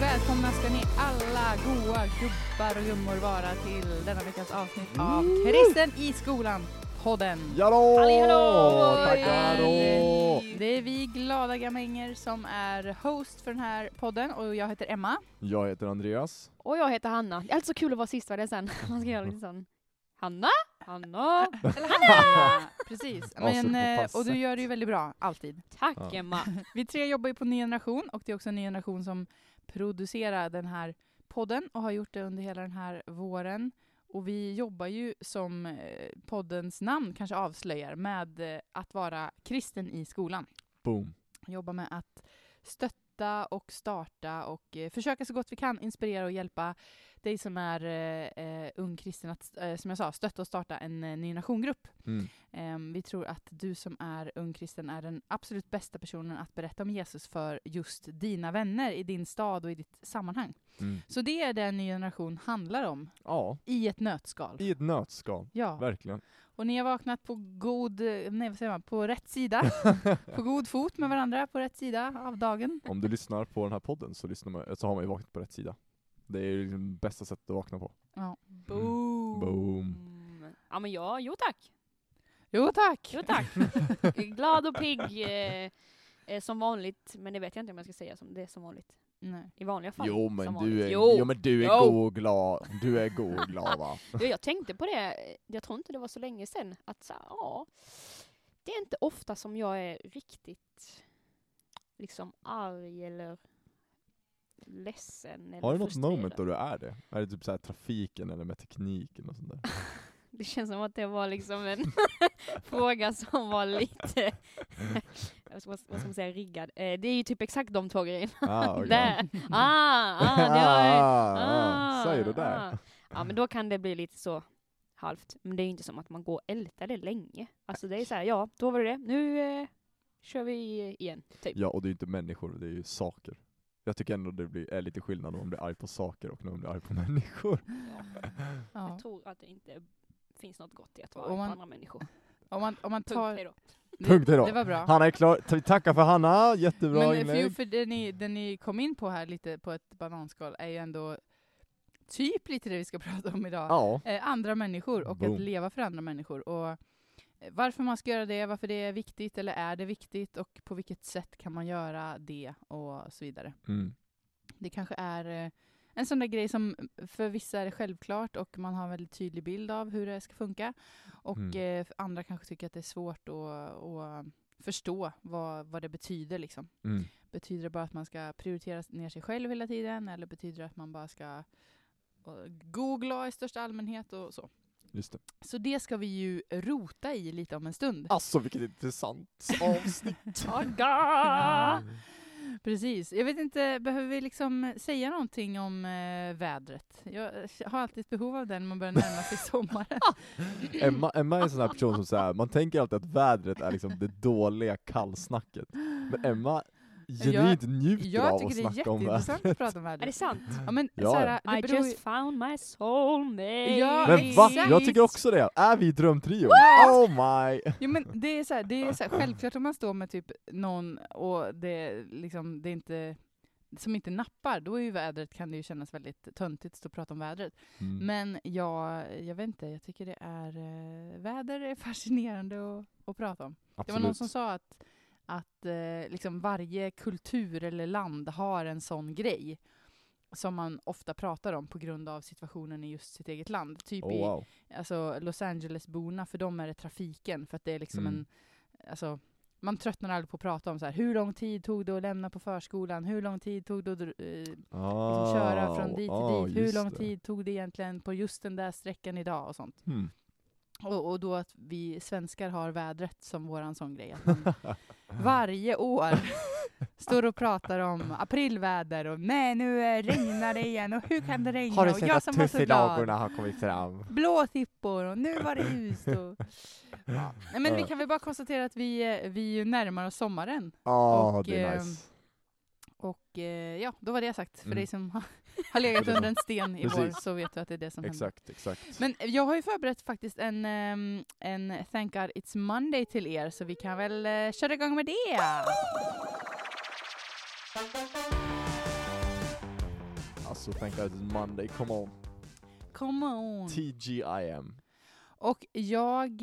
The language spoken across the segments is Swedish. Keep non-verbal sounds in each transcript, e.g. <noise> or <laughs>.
välkomna ska ni alla goa gubbar och gummor vara till denna veckas avsnitt av Kristen i skolan podden. Jallå! Tackar! Det är vi glada gamänger som är host för den här podden och jag heter Emma. Jag heter Andreas. Och jag heter Hanna. Det är alltid så kul att vara sist, vad det är sen. <laughs> Man ska göra lite sån. Hanna? Hanna? Eller Hanna! <laughs> Precis. Men, eh, och du gör det ju väldigt bra, alltid. Tack Ja. Emma. Vi tre jobbar ju på Ny Generation och det är också en Ny Generation som producerar den här podden och har gjort det under hela den här våren. Och vi jobbar ju som eh, poddens namn kanske avslöjar med eh, att vara kristen i skolan. Boom. Jobbar med att stötta och starta och eh, försöka så gott vi kan inspirera och hjälpa dig som är eh, eh, ung kristen att, eh, som jag sa, stötta och starta en eh, ny nationgrupp. Mm. Ehm, vi tror att du som är ung kristen är den absolut bästa personen att berätta om Jesus för just dina vänner i din stad och i ditt sammanhang. Mm. Så det är det en ny generation handlar om, Ja, i ett nötskal. i ett nötskal. Ja, Verkligen. och ni har vaknat på god, eh, nej vad säger man, på rätt sida, <laughs> på god fot med varandra, på rätt sida av dagen. Om du lyssnar på den här podden så, lyssnar man, så har man ju vaknat på rätt sida. Det är liksom bästa sättet att vakna på. Ja. Boom. Boom. Ja men ja, jo tack. Jo tack! Jo tack. <laughs> Glad och pigg eh, eh, som vanligt, men det vet jag inte om jag ska säga som det är som vanligt. Nej. I vanliga fall. Jo som men vanligt. du är, Jo. jo. men du är Jo. god och glad. Du är god och glad va? <laughs> Jo, jag tänkte på det, jag tror inte det var så länge sedan, att så, här, ja, det är inte ofta som jag är riktigt liksom arg eller ledsen eller Har du något moment då du är det? Är det typ så här trafiken eller med tekniken och sånt där? <laughs> Det känns som att det var liksom en <laughs> fråga som var lite, <laughs> vad ska man- säga, riggad. Eh, det är ju typ exakt de två grejerna. Ah, okej. Där! Ah, ah, det var ju- ah, ah, ah, du där? ah. Ja men då kan det bli lite så halvt. Men det är ju inte som att man går och ältar det länge. Alltså det är så här, ja, då var det det. Nu eh, kör vi igen, typ. Ja, och det är ju inte människor, det är ju saker. Jag tycker ändå det blir, är lite skillnad om man blir arg på saker och när man blir arg på <laughs> människor. Ja. Jag tror att det inte finns något gott i att vara arg man- på andra människor. Om man, om man Punkt, tar... hejdå. Det, Punkt, hejdå. det var bra. Hanna är klar, Ta- tackar för Hanna, jättebra Men för, inlägg. ju, för det, ni, det ni kom in på här lite på ett bananskal är ju ändå typ lite det vi ska <laughs> prata om idag. Ja, Eh, andra människor och Boom. att leva för andra människor. Och eh, varför man ska göra det, varför det är viktigt eller är det viktigt och på vilket sätt kan man göra det och så vidare. mm. Det kanske är eh, en sån där grej som för vissa är det självklart och man har en väldigt tydlig bild av hur det ska funka. Och Mm. eh, andra kanske tycker att det är svårt att, att förstå vad, vad det betyder. Liksom. Mm. Betyder det bara att man ska prioritera ner sig själv hela tiden eller betyder det att man bara ska eh, googla i största allmänhet och så. Just det. Så det ska vi ju rota i lite om en stund. Alltså vilket intressant avsnitt. <laughs> Precis. Jag vet inte, behöver vi liksom säga någonting om eh, vädret? Jag har alltid ett behov av den när man börjar närma sig <laughs> sommaren. Emma, Emma är en sån här person som säger, man tänker alltid att vädret är liksom det dåliga kallsnacket. Men Emma genuint njuter Jag av att tycker det är snacka om jätteintressant vädret. att prata om Är det vädret. sant? Ja, men, Ja, såhär, det I beror ju- just found my soulmate. Ja, Men va? exakt. Jag tycker också det! Är vi i drömtrio? Oh my! Jo men det är så här, det är så här, självklart om man står med typ någon och det liksom, det är inte som inte nappar, då är ju vädret, kan det ju kännas väldigt töntigt att stå och prata om vädret. Mm. Men jag, jag vet inte, jag tycker det är, eh, väder är fascinerande att, att prata om. Det var någon som sa att, att eh, liksom varje kultur eller land har en sån grej som man ofta pratar om på grund av situationen i just sitt eget land. Typ Oh, i wow. alltså Los Angeles-borna, för dem är det trafiken, för att det är liksom Mm. en, alltså man tröttnar aldrig på att prata om så här, hur lång tid tog det att lämna på förskolan, hur lång tid tog det att eh, liksom Ah, köra från dit till ah, dit, hur lång det. tid tog det egentligen på just den där sträckan idag och sånt. Hmm. Och, och då att vi svenskar har vädret som våran sån grej, att man <laughs> varje år står och pratar om aprilväder och nej nu regnar det igen och hur kan det regna och jag som var så glad. har kommit fram? blå tippor och nu var det ljust. Och... <laughs> Ja. Men vi kan väl bara konstatera att vi, vi närmar oss sommaren. Ja, Och, det är ehm, nice. Och eh, ja, då var det sagt. För Mm. dig som har, legat under en sten i vår så vet du att det är det som händer. Exakt, exakt. Men jag har ju förberett faktiskt en, ehm, en Thank God It's Monday till er, så vi kan väl eh, köra igång med det. Alltså thank God it's Monday, come on. Come on! TGIM. Och jag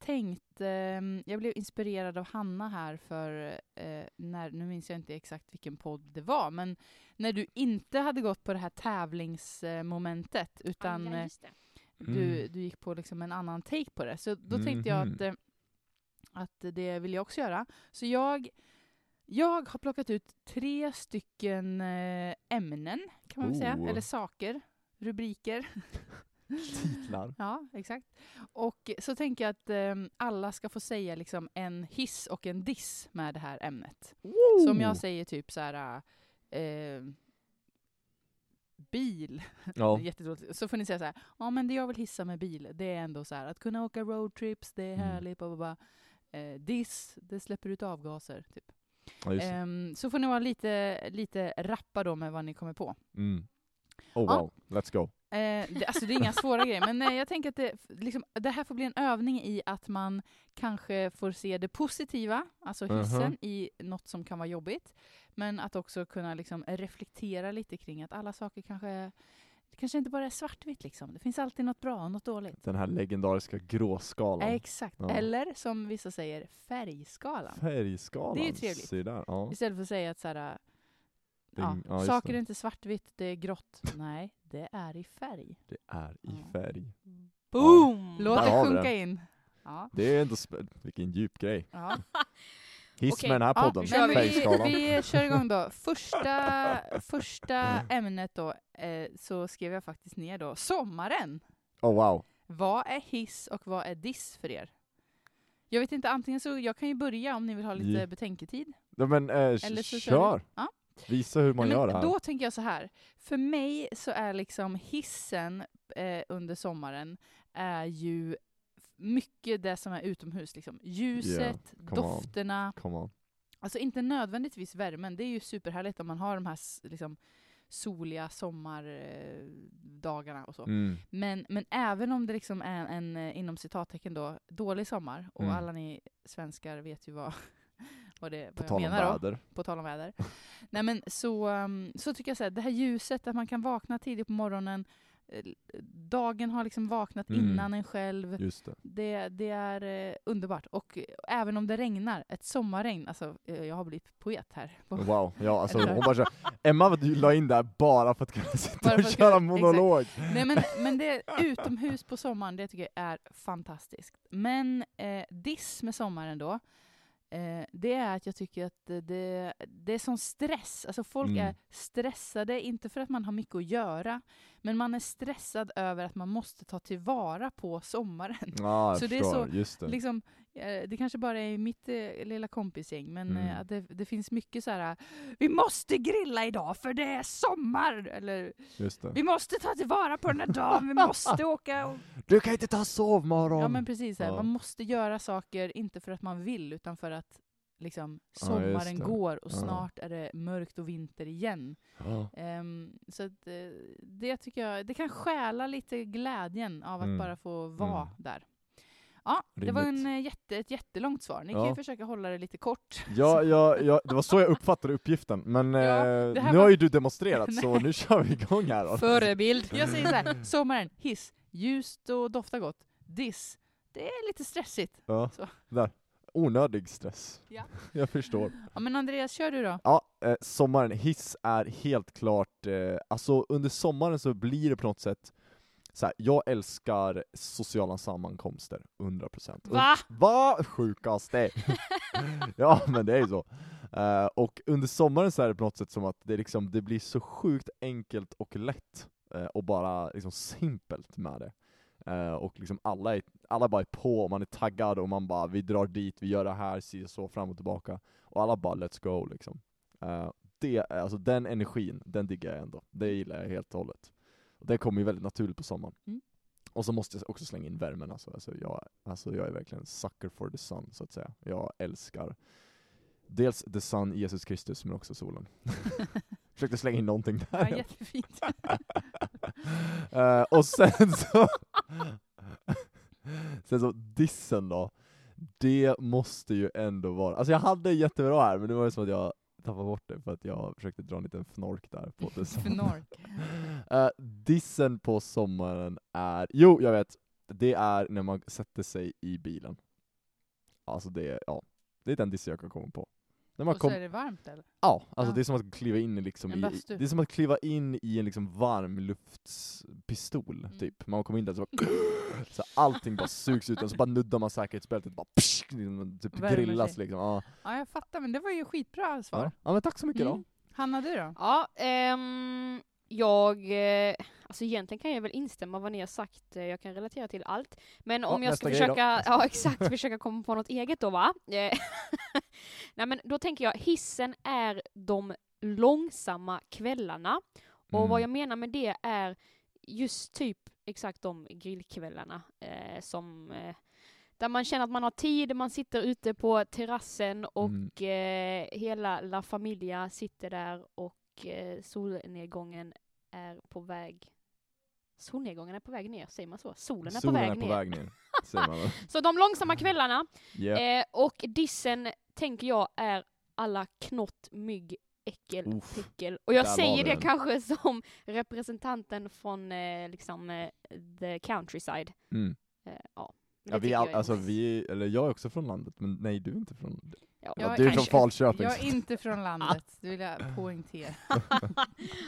eh, tänkte, mm, jag blev inspirerad av Hanna här för, eh, när, nu minns jag inte exakt vilken podd det var, men när du inte hade gått på det här tävlingsmomentet, utan ja, eh, just det. du, Mm. du gick på liksom en annan take på det. Så då tänkte jag att, Mhm. eh, att det vill jag också göra. Så jag, jag har plockat ut tre stycken eh, ämnen, kan man väl säga, Oh. eller saker, rubriker. <laughs> Titlar. Ja, exakt. Och så tänker jag att eh, alla ska få säga liksom en hiss och en diss med det här ämnet. Så om jag säger typ så här... Eh, bil, Ja. <laughs> så får ni säga så här, ja men det jag vill hissa med bil, det är ändå så här att kunna åka roadtrips, det är Mm. härligt, bla, bla. Eh, diss, det släpper ut avgaser, typ. ja. Ehm, så får ni vara lite, lite rappa då med vad ni kommer på. Mm. Oh ja. wow, let's go. Eh, det, alltså det är inga svåra grejer, men eh, jag tänker att det, liksom, det här får bli en övning i att man kanske får se det positiva, alltså hissen, Mhm. i något som kan vara jobbigt. Men att också kunna liksom reflektera lite kring att alla saker kanske, det kanske inte bara är svartvitt liksom. Det finns alltid något bra och något dåligt. Den här legendariska gråskalan. Eh, exakt. Ja. Eller som vissa säger, färgskalan. Färgskalan. Det är ju trevligt. Där. Ja. Istället för att säga att så här, ja, ja, saker är inte svartvitt, det är grått. Nej, det är i färg. Det är i Ja. färg. Boom! Låt det sjunka in. Ja, Det är ändå, vilken djup grej. ja. <laughs> Hiss Okej. med den här Ja, podden. men vi. vi, kör igång då. Första, <laughs> första ämnet då, eh, så skrev jag faktiskt ner då, sommaren. Oh wow. Vad är hiss och vad är diss för er? Jag vet inte, antingen så, jag kan ju börja om ni vill ha lite Ja. betänketid. Ja, men eh, Eller så kör kör! Ja. Visa hur man Nej, gör men det här. Då tänker jag så här, för mig så är liksom hissen eh, under sommaren är ju mycket det som är utomhus. Liksom. Ljuset, on. dofterna, Come on. Alltså inte nödvändigtvis värmen, det är ju superhärligt om man har de här liksom, soliga sommardagarna och så. Mm. Men, men även om det liksom är en, eh, inom citattecken då, dålig sommar, och Mm. alla ni svenskar vet ju vad, vad, det, vad jag menar då, på tal om väder. <laughs> Nej men så, um, så tycker jag så här, det här ljuset, att man kan vakna tidigt på morgonen, eh, dagen har liksom vaknat Mm. innan en själv, Just det. det, det är eh, underbart. Och eh, även om det regnar, ett sommarregn, alltså eh, jag har blivit poet här. <laughs> Wow, ja alltså hon bara kör. Emma la in där bara för att kunna sitta och köra kunna- monolog. Nej men, <laughs> men det utomhus på sommaren, det tycker jag är fantastiskt. Men diss med sommaren då, eh, det är att jag tycker att det, det, är sån stress. Alltså folk Mm. är stressade, inte för att man har mycket att göra, men man är stressad över att man måste ta tillvara på sommaren. Ja, Så det är så det. Liksom, eh, det kanske bara är mitt eh, lilla kompisgäng, men Mm. eh, det, det finns mycket så här. vi måste grilla idag för det är sommar! Eller vi måste ta tillvara på den här dagen, vi måste <laughs> åka och... Du kan inte ta sovmorgon! Ja men precis, här, Ja. man måste göra saker, inte för att man vill, utan för att liksom, Ja, sommaren det. går och Ja. snart är det mörkt och vinter igen. Ja. Ehm, så att, eh, det tycker jag, det kan stjäla lite glädjen av att Mm. bara få vara Mm. där. Ja, det var en, Rimligt. eh, jätte, ett jättelångt svar. Ni kan Ja. ju försöka hålla det lite kort. Ja, <laughs> ja, ja, det var så jag uppfattade uppgiften, men Ja, eh, nu var- har ju du demonstrerat <laughs> så nu kör vi igång här då. Förebild. Jag säger så här, <laughs> sommaren, hiss, ljust och doftar gott. Diss, det är lite stressigt. Ja, Så. där. Onödig stress. Ja. <laughs> Jag förstår. Ja, men Andreas, kör du då. Ja, eh, sommaren, hiss är helt klart, eh, alltså under sommaren så blir det på något sätt så här, jag älskar sociala sammankomster, 100%. Und- Va? Va? Sjukaste! <laughs> ja men det är ju så. Eh, och under sommaren så är det på något sätt som att det, liksom, det blir så sjukt enkelt och lätt, eh, och bara liksom simpelt med det. Eh, och liksom alla, är, alla bara är på, och man är taggad, och man bara vi drar dit, vi gör det här, si så, fram och tillbaka. Och alla bara let's go liksom. Eh, det, alltså den energin, den diggar jag ändå. Det gillar jag helt och hållet. Och det kommer ju väldigt naturligt på sommaren. Mm. Och så måste jag också slänga in värmen alltså. Alltså jag, alltså jag är verkligen sucker for the sun, så att säga. Jag älskar dels the sun, Jesus Kristus, men också solen. <laughs> Försökte slänga in någonting där. Ja, jättefint. <laughs> Eh, och sen <laughs> så... sen så dissen då. Det måste ju ändå vara... Alltså jag hade jättebra här, men det var ju som att jag tappade bort det för att jag försökte dra en liten fnork där på <laughs> det. Fnork. uh, <laughs> dissen på sommaren är, jo jag vet, det är när man sätter sig i bilen. Alltså det, ja, det är den dissen jag kan komma på. När man och kom... så är det varmt eller? Ja, alltså ja. det är som att kliva in i liksom i, det är som att kliva in i en liksom varmluftspistol, mm. typ. Man kommer in där så, bara, <laughs> så allting bara sugs ut, och så bara nuddar man säkerhetsbältet, bara psh, liksom, typ grillas liksom. Ja. ja, jag fattar, men det var ju skitbra svar. Ja, ja men tack så mycket mm. då. Hanna, du då? Ja, um, jag, eh, alltså egentligen kan jag väl instämma vad ni har sagt, eh, jag kan relatera till allt. Men om ja, jag ska försöka, <laughs> ja exakt, försöka komma på något eget då va? <laughs> Nej men då tänker jag, hissen är de långsamma kvällarna. Och mm. vad jag menar med det är just typ exakt de grillkvällarna eh, som eh, där man känner att man har tid, man sitter ute på terrassen och mm. eh, hela La Familia sitter där och eh, solnedgången är på väg Solnedgången är på väg ner, säger man så? Solen är, Solen på, väg är på väg ner. <laughs> så de långsamma kvällarna, <laughs> yeah. eh, och dissen tänker jag är alla knott, mygg, äckel, Uff, pickel. Och jag säger det kanske <laughs> som representanten från eh, liksom eh, the countryside. Mm. Eh, ja. Ja, vi, all, alltså, vi, eller jag är också från landet, men nej du är inte från Ja, ja, du är från Falköping. Jag är inte från landet, det vill jag poängtera. <laughs> <laughs> Okej,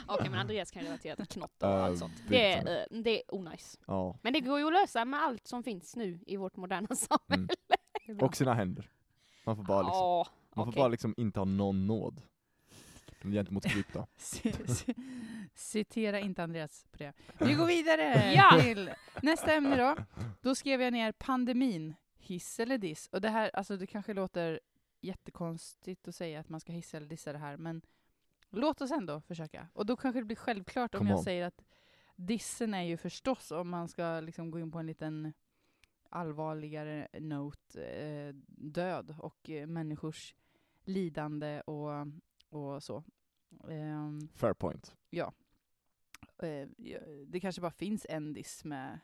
okay, men Andreas kan relatera till knott och uh, allt sånt. Det är, uh, det är onajs. Ja. Men det går ju att lösa med allt som finns nu i vårt moderna samhälle. Mm. Och sina händer. Man får bara, liksom, oh, man får bara liksom inte ha någon nåd. Gentemot krypta. <laughs> Citera inte Andreas på det. Vi går <laughs> vidare ja! till nästa ämne då. Då skrev jag ner pandemin, hiss eller diss. Och det här, alltså det kanske låter jättekonstigt att säga att man ska hissa eller dissa det här, men låt oss ändå försöka. Och då kanske det blir självklart om jag on. säger att dissen är ju förstås, om man ska liksom gå in på en liten allvarligare note, eh, död och eh, människors lidande och, och så. Um, Fair point. Ja. Uh, det kanske bara finns en diss med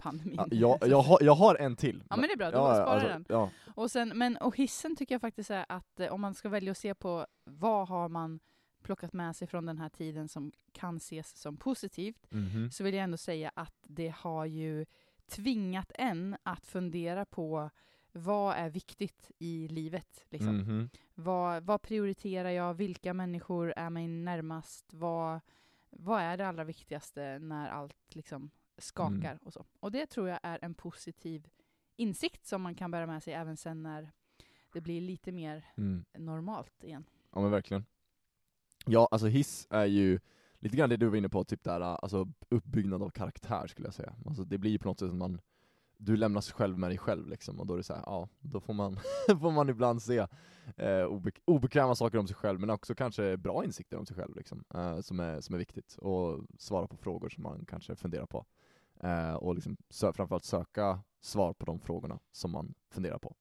pandemin. Ja, jag, <laughs> jag, har, jag har en till. Ja men det är bra, du ja, sparar alltså, den. Ja. Och, sen, men, och hissen tycker jag faktiskt är att eh, om man ska välja att se på vad har man plockat med sig från den här tiden som kan ses som positivt, mm -hmm. så vill jag ändå säga att det har ju tvingat en att fundera på vad är viktigt i livet? Liksom. Mm -hmm. vad, vad prioriterar jag? Vilka människor är mig närmast? Vad, vad är det allra viktigaste när allt liksom skakar? Mm. Och, så. och det tror jag är en positiv insikt som man kan bära med sig även sen när det blir lite mer mm. normalt igen. Ja men verkligen. Ja, alltså hiss är ju lite grann det du var inne på, typ där, äh, alltså uppbyggnad av karaktär skulle jag säga. Alltså det blir ju på något sätt som man, du sig själv med dig själv liksom, och då är det så här, ja, då får man, <laughs> får man ibland se eh, obe obekväma saker om sig själv, men också kanske bra insikter om sig själv liksom, eh, som, är, som är viktigt, och svara på frågor som man kanske funderar på. Eh, och liksom sö framförallt söka svar på de frågorna som man funderar på.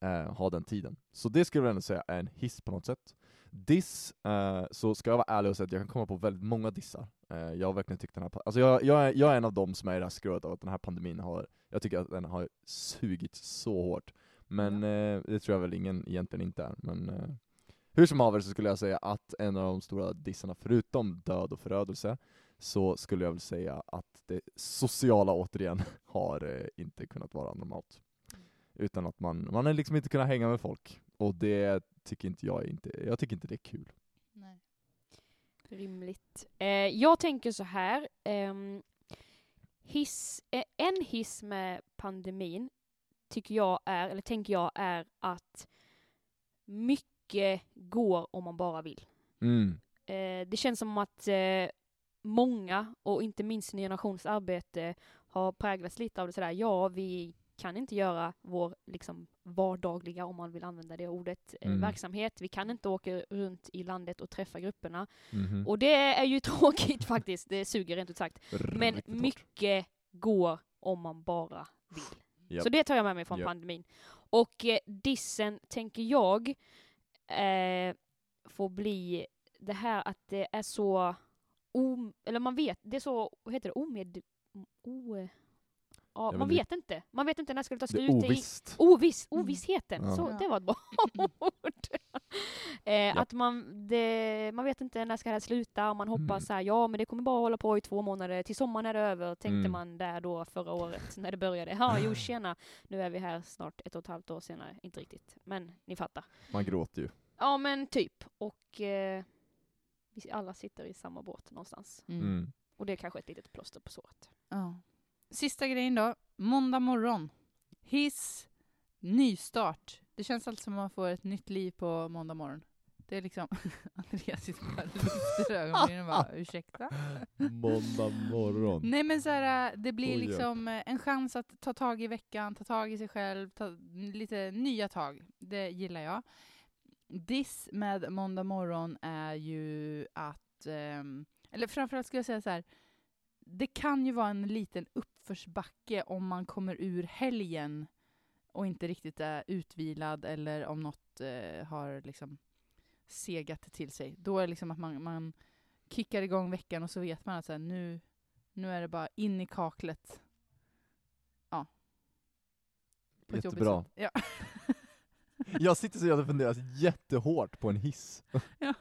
Eh, ha den tiden. Så det skulle jag ändå säga är en hiss på något sätt. Diss, eh, så ska jag vara ärlig och säga att jag kan komma på väldigt många dissar. Eh, jag har verkligen tyckt den här, alltså jag, jag, är, jag är en av dem som är i det här skrået av att den här pandemin har, jag tycker att den har sugit så hårt. Men eh, det tror jag väl ingen egentligen inte är. Men eh, hur som haver så skulle jag säga att en av de stora dissarna, förutom död och förödelse, så skulle jag väl säga att det sociala återigen <laughs> har eh, inte kunnat vara normalt. Utan att man, man har liksom inte kunnat hänga med folk. Och det tycker inte jag inte, jag tycker inte det är kul. Nej. Rimligt. Eh, jag tänker så här. Eh, hiss, eh, en hiss med pandemin tycker jag är, eller tänker jag är att mycket går om man bara vill. Mm. Eh, det känns som att eh, många, och inte minst Ny Generations arbete, har präglats lite av det sådär, ja vi kan inte göra vår liksom, vardagliga, om man vill använda det ordet, eh, mm. verksamhet. Vi kan inte åka runt i landet och träffa grupperna. Mm. Och det är ju <laughs> tråkigt faktiskt, det suger rent ut sagt. Men mycket går om man bara vill. Yep. Så det tar jag med mig från yep. pandemin. Och eh, dissen, tänker jag, eh, får bli det här att det är så, om, eller man vet, det är så, vad heter det, omed, o, ja, man vet inte. Man vet inte när det ska ta slut. Det är ovisst. I, oviss, mm. ovissheten, ja. så det var ett bra <laughs> ord. eh, ja. Att man, det, man vet inte när ska det här sluta, och man hoppas mm. så här, ja men det kommer bara hålla på i två månader, till sommaren är det över, tänkte mm. man där då förra året när det började. Ja, jo <clears throat> tjena, nu är vi här snart ett och ett halvt år senare, inte riktigt, men ni fattar. Man gråter ju. Ja men typ, och eh, vi alla sitter i samma båt någonstans. Mm. mm. Och det är kanske ett litet plåster på såret. Ja. Sista grejen då. Måndag morgon. Hiss, nystart. Det känns alltid som att man får ett nytt liv på måndag morgon. Det är liksom, <laughs> Andreas sitter bara lyfter ögonbrynen och bara ursäkta? <laughs> Måndag morgon. Nej men så här, det blir Oj, liksom ja. en chans att ta tag i veckan, ta tag i sig själv, ta lite nya tag. Det gillar jag. Diss med måndag morgon är ju att, um, eller framförallt skulle jag säga så här, det kan ju vara en liten uppförsbacke om man kommer ur helgen och inte riktigt är utvilad eller om något eh, har liksom segat till sig. Då är det liksom att man, man kickar igång veckan och så vet man att så här, nu, nu är det bara in i kaklet. Ja. På Jättebra. Ja. <laughs> jag sitter så och funderar jättehårt på en hiss. Ja.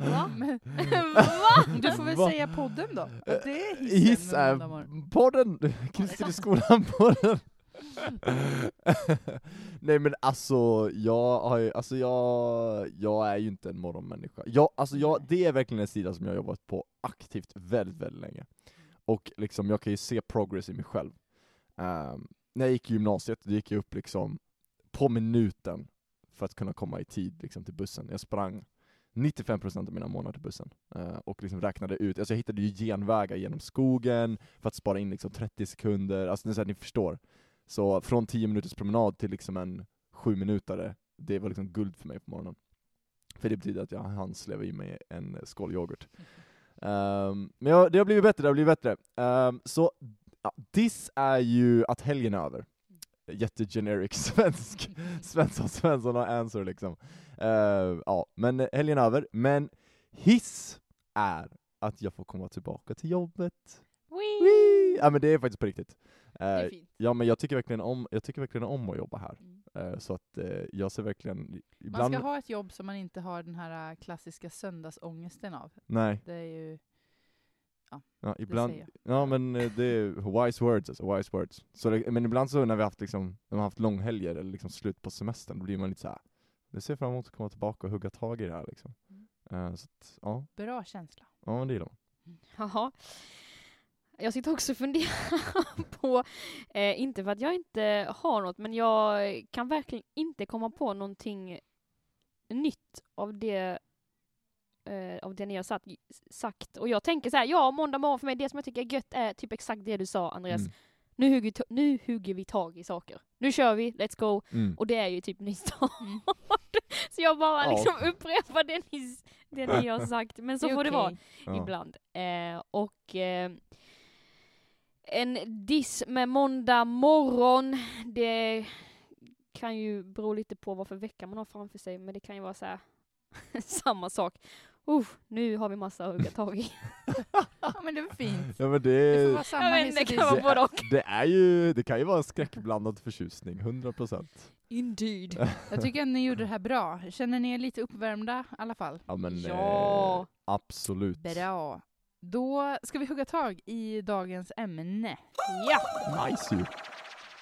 Va? Men, <laughs> va? Du får väl Va? säga podden då? Att det är hissen Hiss är podden, <laughs> Kristina-skolan-podden. <laughs> Nej men alltså, jag har ju, alltså jag, jag är ju inte en morgonmänniska. Jag, alltså jag, det är verkligen en sida som jag har jobbat på aktivt väldigt, väldigt länge. Och liksom, jag kan ju se progress i mig själv. Um, när jag gick i gymnasiet, då gick jag upp liksom på minuten för att kunna komma i tid liksom, till bussen. Jag sprang 95% av mina månader till bussen. Uh, och liksom räknade ut, alltså jag hittade ju genvägar genom skogen för att spara in liksom 30 sekunder, alltså så här, ni förstår. Så från 10 minuters promenad till liksom en 7 minutare, det var liksom guld för mig på morgonen. För det betyder att jag hann sleva i mig en skål yoghurt. Um, men jag, det har blivit bättre, det har blivit bättre. Um, så ja, this är ju att helgen är över. Jättegeneric <laughs> svensk, <laughs> Svensson Svensson har answer liksom. Uh, ja, men helgen är över. Men hiss är att jag får komma tillbaka till jobbet. Wee! Wee! Ja men det är faktiskt på riktigt. Uh, ja men jag tycker verkligen om, jag tycker verkligen om att jobba här. Mm. Uh, så att uh, jag ser verkligen, ibland... Man ska ha ett jobb som man inte har den här klassiska söndagsångesten av. Nej. Det är ju Ja, ja ibland, ja men eh, det är wise words alltså, wise words. Så det, men ibland så när vi haft liksom, när man haft långhelger eller liksom slut på semestern, då blir man lite såhär, det ser fram emot att komma tillbaka och hugga tag i det här liksom. Mm. Uh, så att, ja. Bra känsla. Ja men det gillar man. Jaha. Jag sitter också och funderar <laughs> på, eh, inte för att jag inte har något, men jag kan verkligen inte komma på någonting nytt av det eh, av det ni har satt, sagt. Och jag tänker så här, ja, måndag morgon för mig, det som jag tycker är gött är typ exakt det du sa Andreas. Mm. Nu, hugger, nu hugger vi tag i saker. Nu kör vi, let's go. Mm. Och det är ju typ nystart. Mm. <laughs> så jag bara ja. liksom upprepar det ni, det ni har <laughs> sagt. Men så får okay. det vara ja. ibland. Eh, och eh, en diss med måndag morgon, det kan ju bero lite på vad för vecka man har framför sig, men det kan ju vara så här, <laughs> samma sak uh, nu har vi massa att hugga tag i. <laughs> ja men det var fint. Ja, men det, det får vara samma men, det, kan vara både och. det är ju, det kan ju vara en skräckblandad förtjusning, 100%. Indeed. <laughs> Jag tycker att ni gjorde det här bra. Känner ni er lite uppvärmda i alla fall? Ja men ja. Eh, absolut. Bra. Då ska vi hugga tag i dagens ämne. Ja! Nice ju.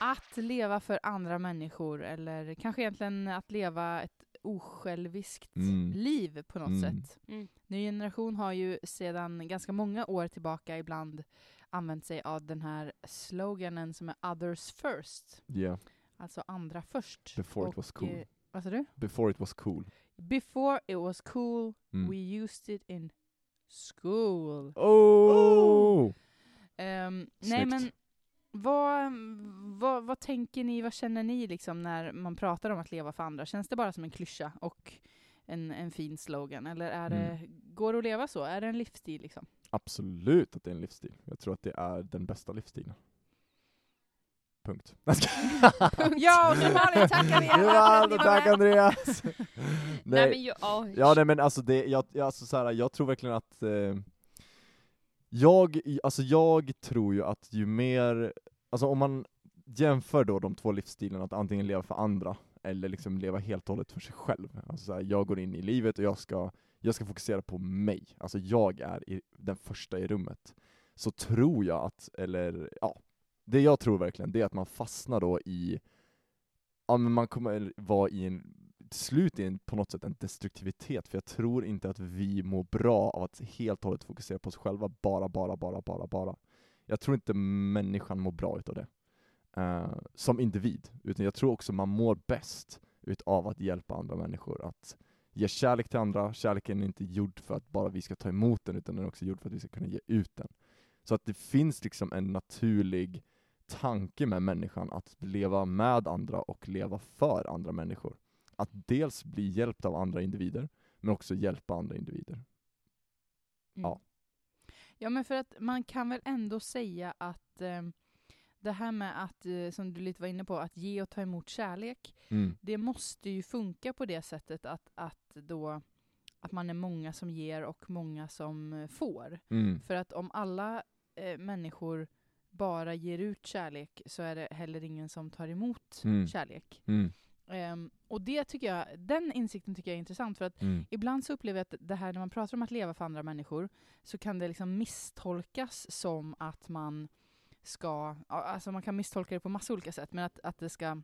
Att leva för andra människor, eller kanske egentligen att leva ett osjälviskt mm. liv på något mm. sätt. Mm. Ny generation har ju sedan ganska många år tillbaka ibland använt sig av den här sloganen som är others first. Yeah. Alltså andra först. Before Och, it was cool. Eh, vad sa du? Before it was cool. Before it was cool, mm. we used it in school. Oh! Um, nej men vad, vad, vad tänker ni, vad känner ni liksom när man pratar om att leva för andra? Känns det bara som en klyscha och en, en fin slogan? Eller är det, mm. går det att leva så? Är det en livsstil? Liksom? Absolut att det är en livsstil. Jag tror att det är den bästa livsstilen. Punkt. <laughs> ja, och som vanligt tack Andreas! tack Andreas! <laughs> nej. nej men, ju, oh. Ja nej men alltså, det, jag, alltså så här, jag tror verkligen att eh, jag, alltså jag tror ju att ju mer alltså om man jämför då de två livsstilarna, att antingen leva för andra, eller liksom leva helt och hållet för sig själv. Alltså så här, jag går in i livet och jag ska, jag ska fokusera på mig, alltså jag är i, den första i rummet. Så tror jag att, eller ja, det jag tror verkligen, det är att man fastnar då i, ja men man kommer vara i en, till slut i en, på något sätt en destruktivitet, för jag tror inte att vi mår bra av att helt och hållet fokusera på oss själva, bara, bara, bara, bara, bara. Jag tror inte människan mår bra utav det, uh, som individ, utan jag tror också man mår bäst utav att hjälpa andra människor, att ge kärlek till andra, kärleken är inte gjord för att bara vi ska ta emot den, utan den är också gjord för att vi ska kunna ge ut den. Så att det finns liksom en naturlig tanke med människan att leva med andra och leva för andra människor. Att dels bli hjälpt av andra individer, men också hjälpa andra individer. Mm. Ja. Ja, men för att man kan väl ändå säga att eh, det här med att, eh, som du lite var inne på, att ge och ta emot kärlek, mm. det måste ju funka på det sättet att, att då att man är många som ger och många som eh, får. Mm. För att om alla eh, människor bara ger ut kärlek så är det heller ingen som tar emot mm. kärlek. Mm. Um, och det tycker jag, den insikten tycker jag är intressant, för att mm. ibland så upplever jag att det här när man pratar om att leva för andra människor, så kan det liksom misstolkas som att man ska, alltså man kan misstolka det på massa olika sätt, men att, att det ska,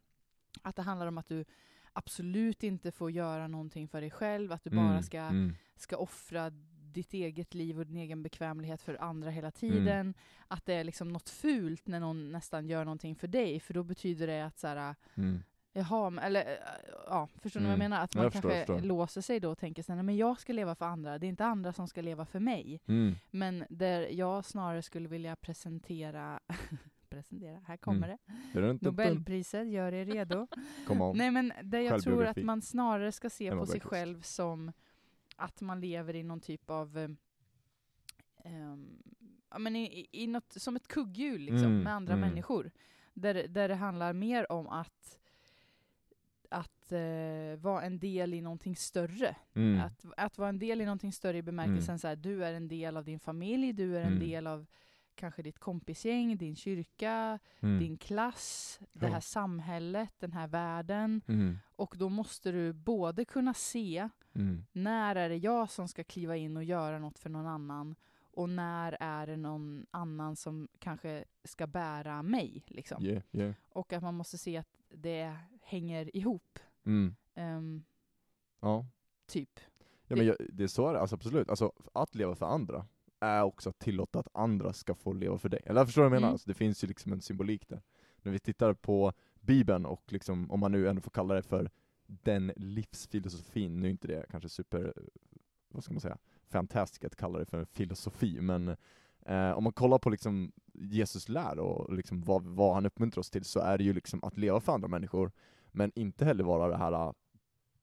att det handlar om att du absolut inte får göra någonting för dig själv, att du bara mm. ska, mm. ska offra ditt eget liv och din egen bekvämlighet för andra hela mm. tiden. Mm. Att det är liksom något fult när någon nästan gör någonting för dig, för då betyder det att så här, mm. Jaha, eller ja, förstår ni mm. vad jag mm. menar? Att man jag kanske förstår, förstår. låser sig då och tänker så men jag ska leva för andra, det är inte andra som ska leva för mig. Mm. Men där jag snarare skulle vilja presentera <laughs> presentera, här kommer mm. det. Nobelpriset, gör er redo. <laughs> Nej men där jag tror att man snarare ska se på sig själv som att man lever i någon typ av um, ja, men i, i något, som ett kugghjul liksom, mm, med andra mm. människor. Där, där det handlar mer om att, att uh, vara en del i någonting större. Mm. Att, att vara en del i någonting större i bemärkelsen mm. så här, du är en del av din familj, du är en mm. del av kanske ditt kompisgäng, din kyrka, mm. din klass, det här samhället, den här världen. Mm. Och då måste du både kunna se mm. när är det jag som ska kliva in och göra något för någon annan och när är det någon annan som kanske ska bära mig. Liksom. Yeah, yeah. Och att man måste se att det hänger ihop. Um, ja. Typ. Ja, men jag, det är så är det, alltså, absolut. Alltså, att leva för andra, är också att tillåta att andra ska få leva för dig. Eller förstår du vad jag menar? Mm. Alltså, det finns ju liksom en symbolik där. När vi tittar på Bibeln, och liksom, om man nu ändå får kalla det för den livsfilosofin, nu är inte det kanske super, vad ska man säga, fantastiskt att kalla det för en filosofi, men eh, om man kollar på liksom Jesus lär och liksom vad, vad han uppmuntrar oss till, så är det ju liksom att leva för andra människor, men inte heller vara det här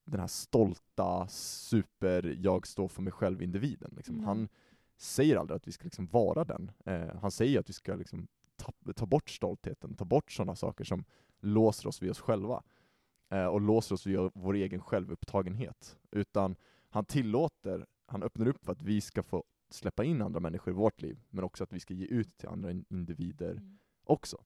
den här stolta, super, jag står för mig själv-individen. Liksom. Mm. Han säger aldrig att vi ska liksom vara den. Eh, han säger att vi ska liksom ta, ta bort stoltheten, ta bort sådana saker som låser oss vid oss själva eh, och låser oss vid vår egen självupptagenhet. Utan han tillåter, han öppnar upp för att vi ska få släppa in andra människor i vårt liv, men också att vi ska ge ut till andra individer mm. också.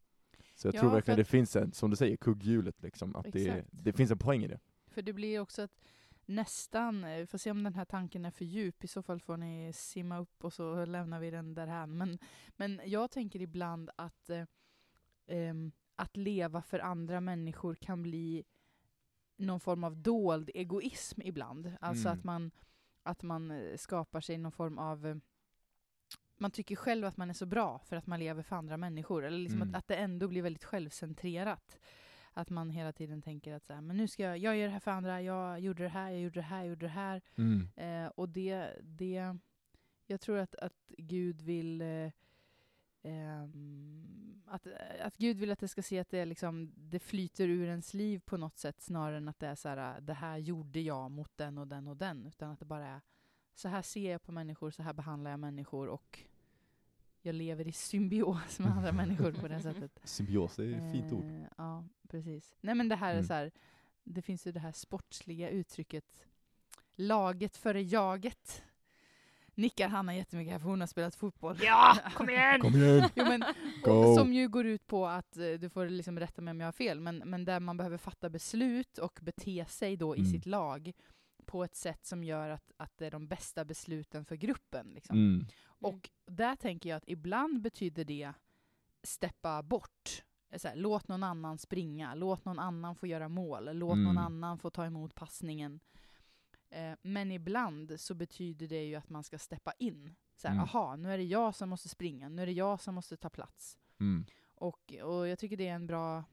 Så jag ja, tror verkligen det finns en, som du säger, kugghjulet liksom, att det, det finns en poäng i det. För det blir också att nästan, vi får se om den här tanken är för djup, i så fall får ni simma upp och så lämnar vi den därhän. Men, men jag tänker ibland att, eh, att leva för andra människor kan bli någon form av dold egoism ibland. Alltså mm. att, man, att man eh, skapar sig någon form av eh, man tycker själv att man är så bra för att man lever för andra människor. Eller liksom mm. att, att det ändå blir väldigt självcentrerat. Att man hela tiden tänker att så här, men nu ska jag, jag göra det här för andra, jag gjorde det här, jag gjorde det här, jag gjorde det här. Mm. Eh, och det, det, jag tror att, att Gud vill eh, eh, att, att Gud vill att det ska se att det, liksom, det flyter ur ens liv på något sätt snarare än att det är så här, det här gjorde jag mot den och den och den. Utan att det bara är så här ser jag på människor, så här behandlar jag människor och jag lever i symbios med andra människor på det <laughs> sättet. Symbios är ett fint ord. Eh, ja, precis. Nej men det här mm. är så här, det finns ju det här sportsliga uttrycket laget före jaget. nickar Hanna jättemycket här för hon har spelat fotboll. Ja, kom igen! <laughs> Kom igen! jo, men, Go. som ju går ut på att, eh, du får liksom rätta mig om jag har fel, men, men där man behöver fatta beslut och bete sig då i Mm. sitt lag på ett sätt som gör att, att det är de bästa besluten för gruppen. Liksom. Mm. Och där tänker jag att ibland betyder det steppa bort. Så här, låt någon annan springa, låt någon annan få göra mål, låt någon Mm. annan få ta emot passningen. Eh, men ibland så betyder det ju att man ska steppa in. Så här, Mm. aha, nu är det jag som måste springa, nu är det jag som måste ta plats. Mm. Och, och jag tycker det är en bra,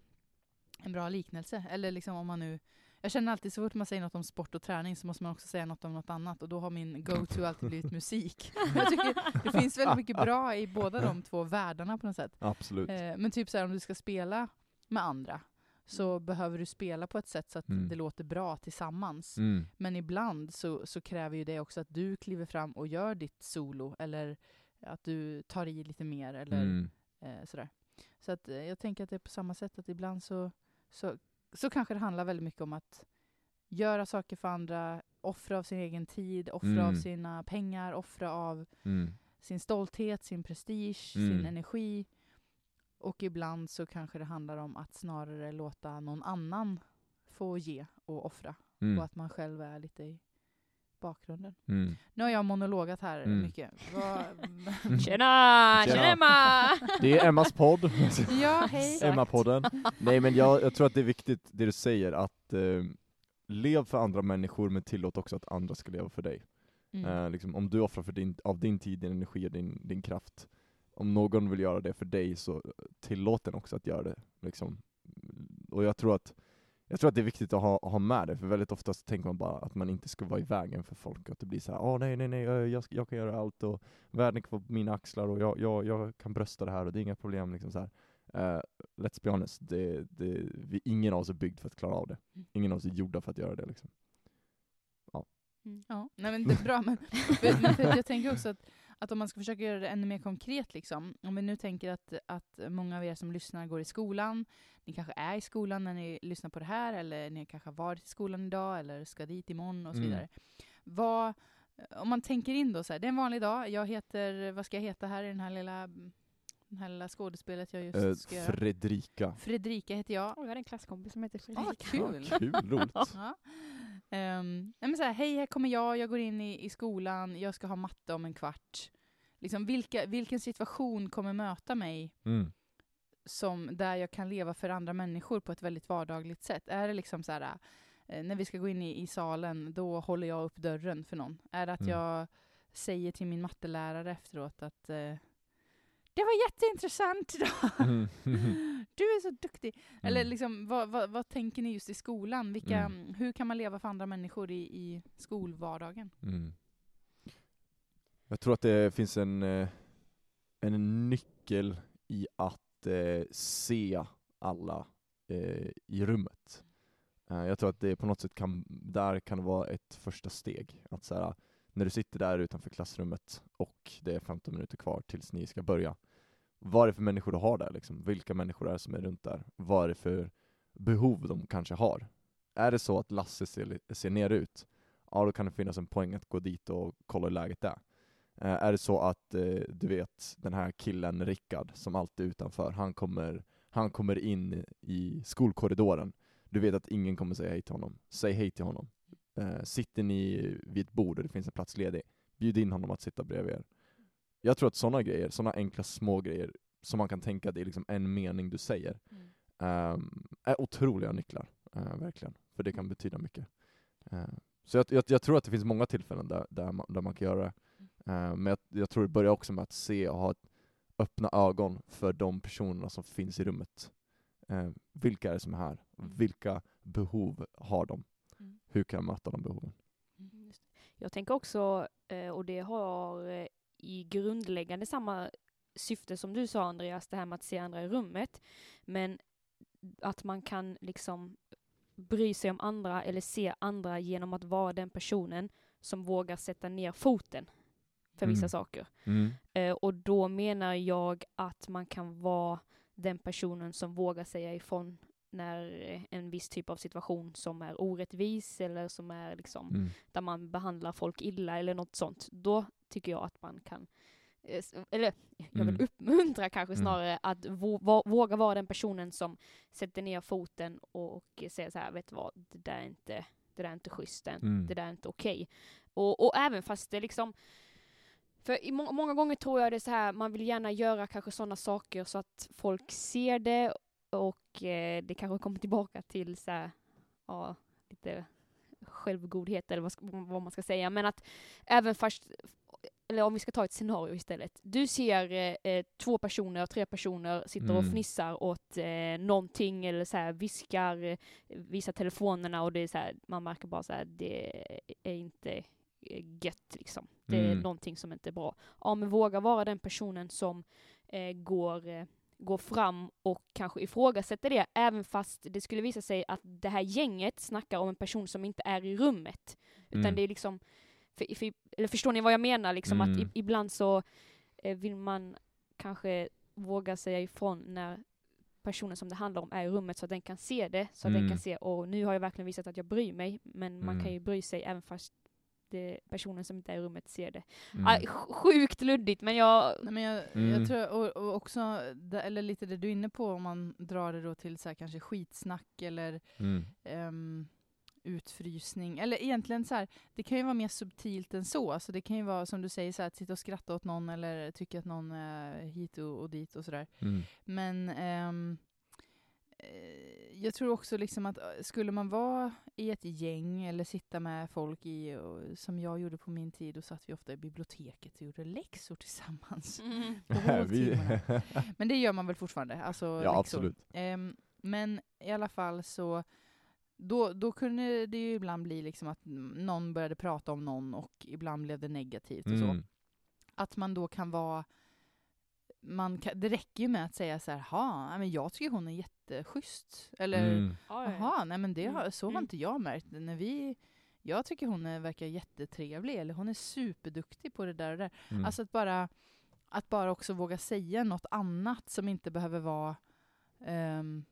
en bra liknelse. Eller liksom om man nu... Jag känner alltid så fort man säger något om sport och träning så måste man också säga något om något annat och då har min go-to alltid blivit <laughs> musik. Jag tycker det finns väldigt mycket bra i båda de två världarna på något sätt. Absolut. Eh, men typ så här, om du ska spela med andra så behöver du spela på ett sätt så att Mm. det låter bra tillsammans. Mm. Men ibland så, så kräver ju det också att du kliver fram och gör ditt solo eller att du tar i lite mer eller Mm. eh, sådär. Så att, eh, jag tänker att det är på samma sätt att ibland så, så, så kanske det handlar väldigt mycket om att göra saker för andra, offra av sin egen tid, offra av Mm. sina pengar, offra av Mm. sin stolthet, sin prestige, sin Mm. energi. Och ibland så kanske det handlar om att snarare låta någon annan få ge och offra. Och Mm. att man själv är lite i bakgrunden. Mm. Nu har jag monologat här Mm. mycket. Vad- <laughs> Tjena! Tjena Tjena. Emma! Det är Emmas podd. <laughs> ja, hej. <laughs> Emma-podden. Nej men jag, jag tror att det är viktigt det du säger, att eh, lev för andra människor men tillåt också att andra ska leva för dig. Mm. Eh, liksom, om du offrar för din, av din tid, din energi och din, din kraft, om någon vill göra det för dig så tillåt den också att göra det. Liksom. Och jag tror att jag tror att det är viktigt att ha, ha med det, för väldigt ofta så tänker man bara att man inte ska vara i vägen för folk, att det blir så här, åh nej nej nej, eh, jag, jag kan göra allt och världen kan vara på mina axlar och jag, jag, jag kan brösta det här och det är inga problem liksom så här. Eh, let's be honest, det, det, vi, ingen av oss är byggd för att klara av det. Mm. Ingen av oss är gjorda för att göra det liksom. Ja, nej men det är bra. Men, <laughs> <laughs> men jag tänker också att, att om man ska försöka göra det ännu mer konkret, liksom, om vi nu tänker att, att många av er som lyssnar går i skolan, ni kanske är i skolan när ni lyssnar på det här, eller ni kanske har varit i skolan idag, eller ska dit imorgon och så Mm. vidare. Vad, om man tänker in då så här, det är en vanlig dag, jag heter, vad ska jag heta här i den här lilla, den här lilla skådespelet jag just Eh, ska göra? Fredrika. Fredrika heter jag. Oh, jag hade en klasskompis som heter Ah, Fredrika. kul! Ja, kul, roligt. Ja. Um, men så här, hej, här kommer jag, jag går in i, i skolan, jag ska ha matte om en kvart. Liksom, vilka, vilken situation kommer möta mig Mm. som där jag kan leva för andra människor på ett väldigt vardagligt sätt? Är det liksom så här, eh, när vi ska gå in i, i salen, då håller jag upp dörren för någon? Är det att Mm. jag säger till min mattelärare efteråt att eh, det var jätteintressant idag. Mm. <laughs> Du är så duktig. Eller Mm. liksom, vad, vad, vad tänker ni just i skolan? Vilka, Mm. Hur kan man leva för andra människor i, i skolvardagen? Mm. Jag tror att det finns en, eh, en nyckel i att eh, se alla eh, i rummet. Jag tror att det på något sätt kan, där kan vara ett första steg. Att så här, när du sitter där utanför klassrummet och det är 15 minuter kvar tills ni ska börja. Vad är det för människor du har där? Liksom? Vilka människor är det som är runt där? Vad är det för behov de kanske har? Är det så att Lasse ser, ser ner ut, ja då kan det finnas en poäng att gå dit och kolla hur läget är. Eh, är det så att eh, du vet den här killen Rickard som alltid är utanför, han kommer, han kommer in i skolkorridoren. Du vet att ingen kommer säga hej till honom. Säg hej till honom. Eh, sitter ni vid ett bord och det finns en plats ledig, bjud in honom att sitta bredvid er. Jag tror att sådana grejer, sådana enkla små grejer som man kan tänka det är liksom en mening du säger, ehm, är otroliga nycklar. eh, verkligen. För det kan betyda mycket. Eh, så jag, jag, jag tror att det finns många tillfällen där, där, man, där man kan göra det. Eh, men jag, jag tror det börjar också med att se och ha ett öppna ögon för de personerna som finns i rummet. Vilka är det som är här? Vilka behov har de? Mm. Hur kan jag möta de behoven? Mm. Jag tänker också, och det har i grundläggande samma syfte som du sa Andreas, det här med att se andra i rummet, men att man kan liksom bry sig om andra eller se andra genom att vara den personen som vågar sätta ner foten för vissa Mm. saker. Mm. Eh, och då menar jag att man kan vara den personen som vågar säga ifrån när en viss typ av situation som är orättvis eller som är liksom Mm. där man behandlar folk illa eller något sånt. Då tycker jag att man kan eh, eller <laughs> jag vill mm. uppmuntra kanske mm. snarare att våga vara den personen som sätter ner foten och, och säger så här, vet du vad, det där är inte, det där är inte schysst, mm. det där är inte okej. Okay. Och, och även fast det liksom för i må många gånger tror jag det är så här, man vill gärna göra kanske sådana saker så att folk ser det och eh, det kanske kommer tillbaka till så här, ja, lite självgodhet eller vad, vad, man ska säga, men att även fast eller om vi ska ta ett scenario istället. Du ser eh, eh två personer, tre personer sitter mm. och fnissar åt eh, någonting eller så här viskar, eh, visar telefonerna och det är så här, man märker bara så här, det är inte Eh, gött liksom. Det är mm. någonting som inte är bra. Ja men våga vara den personen som eh, går, eh, går fram och kanske ifrågasätter det, även fast det skulle visa sig att det här gänget snackar om en person som inte är i rummet. Utan mm. det är liksom, för, för, eller förstår ni vad jag menar liksom, mm. att i, ibland så eh, vill man kanske våga säga ifrån när personen som det handlar om är i rummet så att den kan se det, så att den kan mm. se, och nu har jag verkligen visat att jag bryr mig, men man kan mm. ju bry sig även fast det, personen som inte är i rummet ser det. Mm. Ah, sjukt luddigt men jag... Nej, men jag, mm. jag tror, och, och, också, eller lite det du är inne på, om man drar det då till så här, kanske skitsnack eller mm. um, utfrysning, eller egentligen så här, det kan ju vara mer subtilt än så. Alltså det kan ju vara som du säger, så här, att sitta och skratta åt någon eller tycka att någon är hit och, och dit och sådär. Mm. Men um, jag tror också liksom att skulle man vara i ett gäng eller sitta med folk i, och, som jag gjorde på min tid, då satt vi ofta i biblioteket och gjorde läxor tillsammans. <laughs> Mm. <laughs> <laughs> men det gör man väl fortfarande? Alltså, ja, läxor. absolut. Um, men i alla fall så då, då kunde det ju ibland bli liksom att någon började prata om någon och ibland blev det negativt och mm. så. Att man då kan vara man kan, det räcker ju med att säga så här, men jag tycker hon är jätteschysst. Eller, mm. jaha, nej men det har, mm. så har mm. inte jag märkt. När vi, jag tycker hon är, verkar jättetrevlig, eller hon är superduktig på det där och där. Mm. Alltså att bara, att bara också våga säga något annat som inte behöver vara um,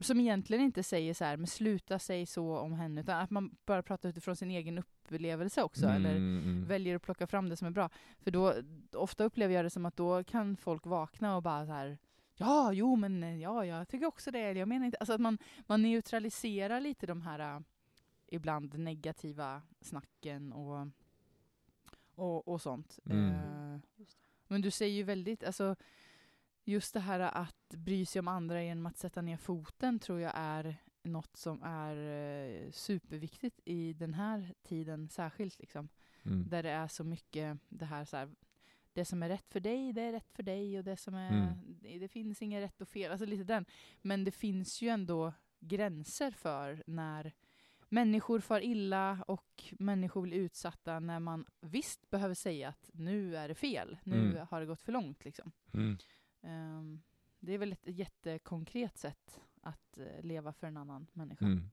som egentligen inte säger så här, men sluta säga så om henne, utan att man bara pratar utifrån sin egen upplevelse också, mm, eller mm. väljer att plocka fram det som är bra. För då, ofta upplever jag det som att då kan folk vakna och bara så här, ja, jo, men ja, jag tycker också det, jag menar inte, alltså att man, man neutraliserar lite de här uh, ibland negativa snacken och, och, och sånt. Mm. Uh, men du säger ju väldigt, alltså just det här att bry sig om andra genom att sätta ner foten tror jag är något som är eh, superviktigt i den här tiden särskilt. Liksom. Mm. Där det är så mycket det här, så här, det som är rätt för dig, det är rätt för dig och det som är, mm. det, det, finns inget rätt och fel. Alltså lite den. Men det finns ju ändå gränser för när människor far illa och människor blir utsatta när man visst behöver säga att nu är det fel, nu mm. har det gått för långt. Liksom. Um, det är väl ett jättekonkret sätt att uh, leva för en annan människa. Mm.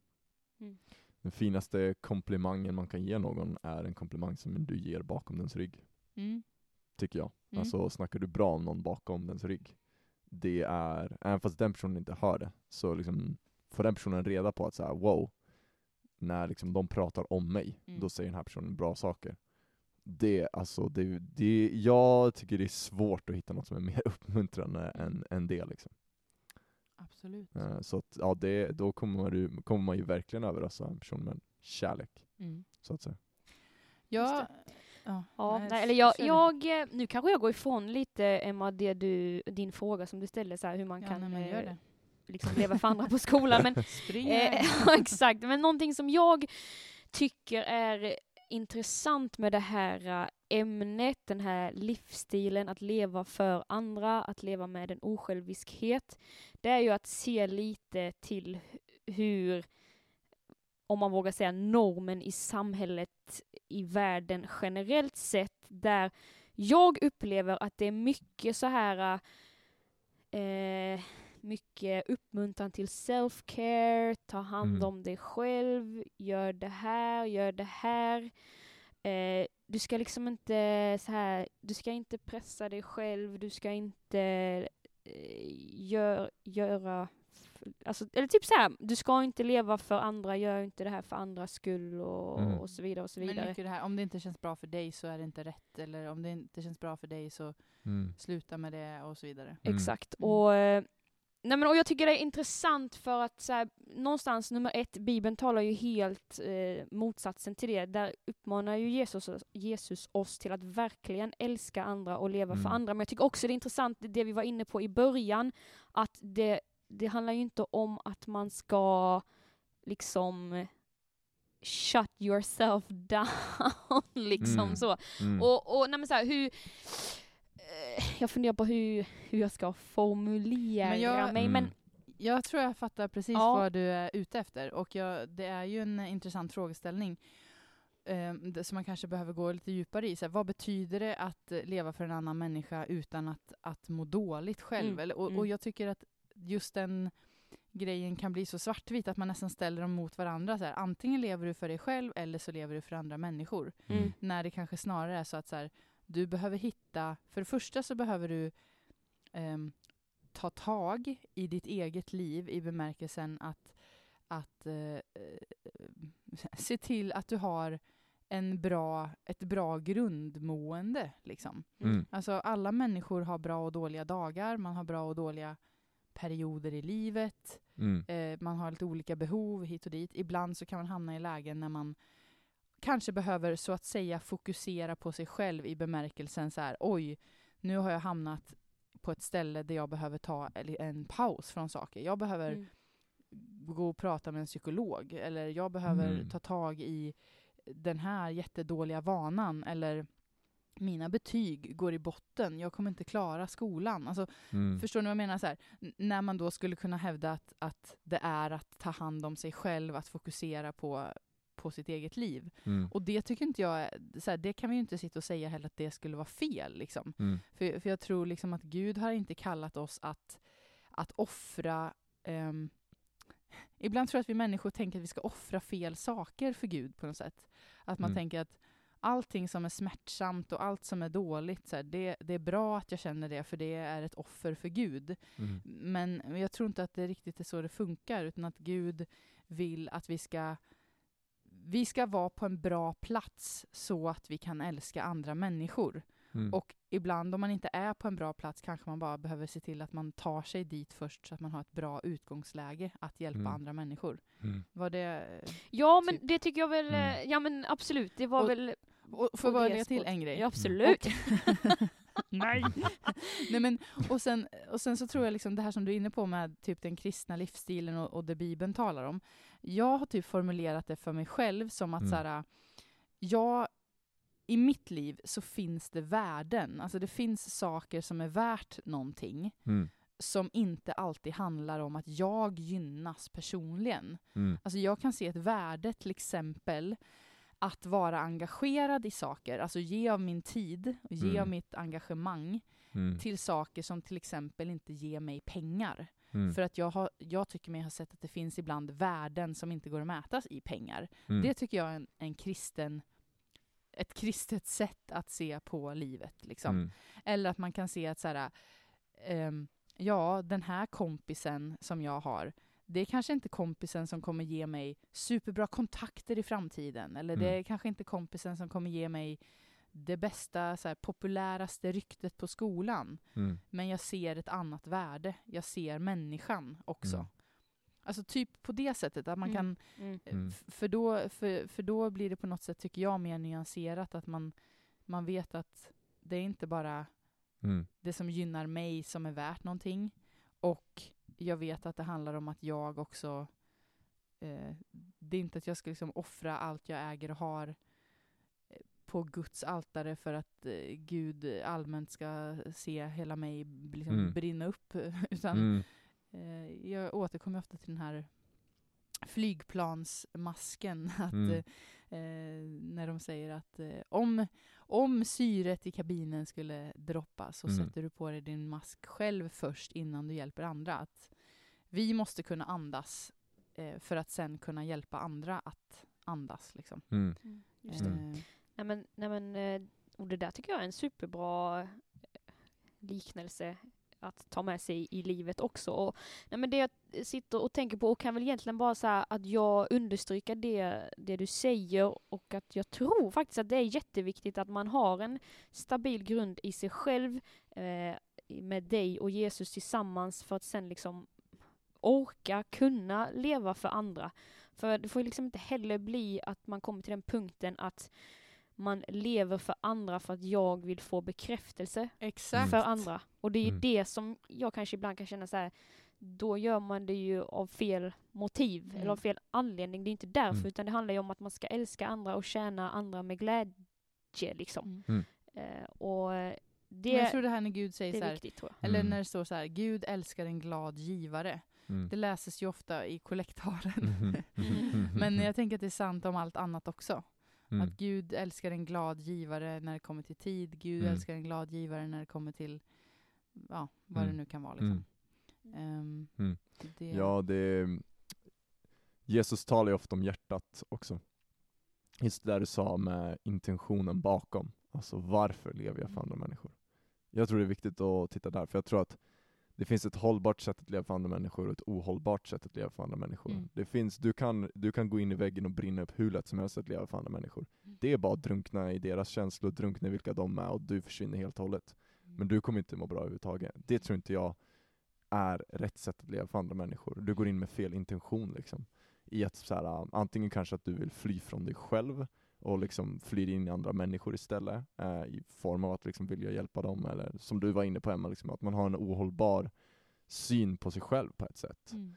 Mm. Den finaste komplimangen man kan ge någon är en komplimang som du ger bakom dens rygg. Mm. Tycker jag. Mm. Alltså snackar du bra om någon bakom dens rygg, det är, även fast den personen inte hör det, så liksom får den personen reda på att så här, wow, när liksom de pratar om mig, mm. då säger den här personen bra saker det, alltså, det, det, jag tycker det är svårt att hitta något som är mer <laughs> uppmuntrande än, än det. Liksom. Absolut. Uh, så att, ja, det, då kommer man, ju, kommer man ju verkligen överrasa en person med kärlek, mm. så att säga. Ja, ja, ja nej, eller jag, jag, nu kanske jag går ifrån lite Emma, det du, din fråga som du ställde, så här, hur man ja, kan nej, eh, liksom leva för andra på <laughs> skolan. Men, eh, <laughs> exakt, men någonting som jag tycker är intressant med det här äh, ämnet, den här livsstilen, att leva för andra, att leva med en osjälviskhet, det är ju att se lite till hur, om man vågar säga normen i samhället, i världen generellt sett, där jag upplever att det är mycket så här eh, mycket uppmuntran till self-care, ta hand mm. om dig själv, gör det här, gör det här. Eh, du ska liksom inte så här, du ska inte pressa dig själv, du ska inte eh, gör, göra alltså, eller typ så här, du ska inte leva för andra, gör inte det här för andras skull och, mm. och så vidare och så vidare. Det här, om det inte känns bra för dig så är det inte rätt, eller om det inte känns bra för dig så mm. sluta med det och så vidare. Mm. Exakt, och eh, Nej men och jag tycker det är intressant för att så här, någonstans nummer ett, Bibeln talar ju helt eh, motsatsen till det. Där uppmanar ju Jesus, Jesus oss till att verkligen älska andra och leva mm. för andra. Men jag tycker också det är intressant det vi var inne på i början, att det, det handlar ju inte om att man ska liksom shut yourself <laughs> down, liksom mm. så. Mm. Och, och nej men så här, hur jag funderar på hur, hur jag ska formulera men jag, mig. Men, mm. jag tror jag fattar precis ja. vad du är ute efter och jag, det är ju en intressant frågeställning eh, som man kanske behöver gå lite djupare i. Så här, vad betyder det att leva för en annan människa utan att, att må dåligt själv? Mm. Eller, och, och, mm. jag tycker att just den grejen kan bli så svartvit att man nästan ställer dem mot varandra. Så här, antingen lever du för dig själv eller så lever du för andra människor. Mm. När det kanske snarare är så att så här, du behöver hitta, för det första så behöver du um, ta tag i ditt eget liv i bemärkelsen att, att uh, se till att du har en bra, ett bra grundmående. Liksom. Mm. Alltså, alla människor har bra och dåliga dagar, man har bra och dåliga perioder i livet, mm. eh, man har lite olika behov hit och dit. Ibland så kan man hamna i lägen när man kanske behöver så att säga fokusera på sig själv i bemärkelsen så här, oj, nu har jag hamnat på ett ställe där jag behöver ta en paus från saker. Jag behöver mm. gå och prata med en psykolog, eller jag behöver mm. ta tag i den här jättedåliga vanan, eller mina betyg går i botten, jag kommer inte klara skolan. Alltså, mm. Förstår ni vad jag menar? Så här, när man då skulle kunna hävda att, att det är att ta hand om sig själv, att fokusera på på sitt eget liv. Mm. Och det tycker inte jag, så här, det kan vi ju inte sitta och säga heller att det skulle vara fel. Liksom. Mm. För, för jag tror liksom att Gud har inte kallat oss att, att offra um, Ibland tror jag att vi människor tänker att vi ska offra fel saker för Gud på något sätt. Att man mm. tänker att allting som är smärtsamt och allt som är dåligt, så här, det, det, är bra att jag känner det, för det är ett offer för Gud. Mm. Men jag tror inte att det riktigt är så det funkar, utan att Gud vill att vi ska vi ska vara på en bra plats så att vi kan älska andra människor. Mm. Och ibland om man inte är på en bra plats kanske man bara behöver se till att man tar sig dit först så att man har ett bra utgångsläge att hjälpa mm. andra människor. Mm. Var det... Ja men typ- det tycker jag väl, mm. eh, ja men absolut, det var och, väl... Och, får jag lägga till en grej? Ja, absolut. <laughs> <laughs> <laughs> Nej! Nej men, och, sen, och sen så tror jag liksom det här som du är inne på med typ den kristna livsstilen och, och det Bibeln talar om. Jag har typ formulerat det för mig själv som att mm. så här, jag, i mitt liv så finns det värden, alltså det finns saker som är värt någonting. Mm. som inte alltid handlar om att jag gynnas personligen. Mm. Alltså jag kan se ett värde till exempel att vara engagerad i saker, alltså ge av min tid, ge mm. av mitt engagemang mm. till saker som till exempel inte ger mig pengar. Mm. För att jag, har, jag tycker mig ha sett att det finns ibland värden som inte går att mätas i pengar. Mm. Det tycker jag är en, en kristen ett kristet sätt att se på livet. Liksom. Mm. Eller att man kan se att så här, um, ja, den här kompisen som jag har, det är kanske inte kompisen som kommer ge mig superbra kontakter i framtiden. Eller mm. det är kanske inte kompisen som kommer ge mig det bästa, så här, populäraste ryktet på skolan. Mm. Men jag ser ett annat värde. Jag ser människan också. Mm. Alltså typ på det sättet, att man mm. kan... Mm. Eh, mm. För, då, för, för då blir det på något sätt, tycker jag, mer nyanserat. Att man, man vet att det är inte bara mm. det som gynnar mig som är värt någonting. Och jag vet att det handlar om att jag också... Eh, det är inte att jag ska liksom offra allt jag äger och har på Guds altare för att eh, Gud allmänt ska se hela mig liksom mm. brinna upp. <laughs> Utan mm. eh, jag återkommer ofta till den här flygplansmasken. <laughs> Att, mm. eh, när de säger att eh, om, om syret i kabinen skulle droppa så mm. sätter du på dig din mask själv först innan du hjälper andra. Att vi måste kunna andas eh, för att sen kunna hjälpa andra att andas. Liksom. Mm. mm just det. Eh, Nej men, nej men, eh, och det där tycker jag är en superbra eh, liknelse att ta med sig i livet också. Och, nej men det jag sitter och tänker på och kan väl egentligen bara säga att jag understryker det, det du säger och att jag tror faktiskt att det är jätteviktigt att man har en stabil grund i sig själv eh, med dig och Jesus tillsammans för att sen liksom orka kunna leva för andra. För det får liksom inte heller bli att man kommer till den punkten att man lever för andra för att jag vill få bekräftelse Exakt. för andra. Och det är ju mm. det som jag kanske ibland kan känna så här, då gör man det ju av fel motiv, mm. eller av fel anledning. Det är inte därför, mm. utan det handlar ju om att man ska älska andra och tjäna andra med glädje liksom. Mm. Uh, och det, jag tror det här när Gud säger så här, viktigt, eller mm. när det står så här, Gud älskar en glad givare. Mm. Det läses ju ofta i kollektaren. Mm. <laughs> Men jag tänker att det är sant om allt annat också. Mm. Att Gud älskar en glad givare när det kommer till tid. Gud mm. älskar en glad givare när det kommer till ja, vad mm. det nu kan vara. Liksom. Um, det... Ja, det Jesus talar ju ofta om hjärtat också. Just det där du sa med intentionen bakom. Alltså varför lever jag för andra människor? Jag tror det är viktigt att titta där, för jag tror att det finns ett hållbart sätt att leva för andra människor och ett ohållbart sätt att leva för andra människor. Mm. Det finns, du, kan, du kan gå in i väggen och brinna upp hur lätt som helst att leva för andra människor. Mm. Det är bara att drunkna i deras känslor, drunkna i vilka de är och du försvinner helt och hållet. Mm. Men du kommer inte må bra överhuvudtaget. Det tror inte jag är rätt sätt att leva för andra människor. Du går in med fel intention liksom. I att så här, antingen kanske att du vill fly från dig själv, och liksom flyr in i andra människor istället, eh, i form av att liksom vilja hjälpa dem, eller som du var inne på Emma, liksom, att man har en ohållbar syn på sig själv på ett sätt. Mm.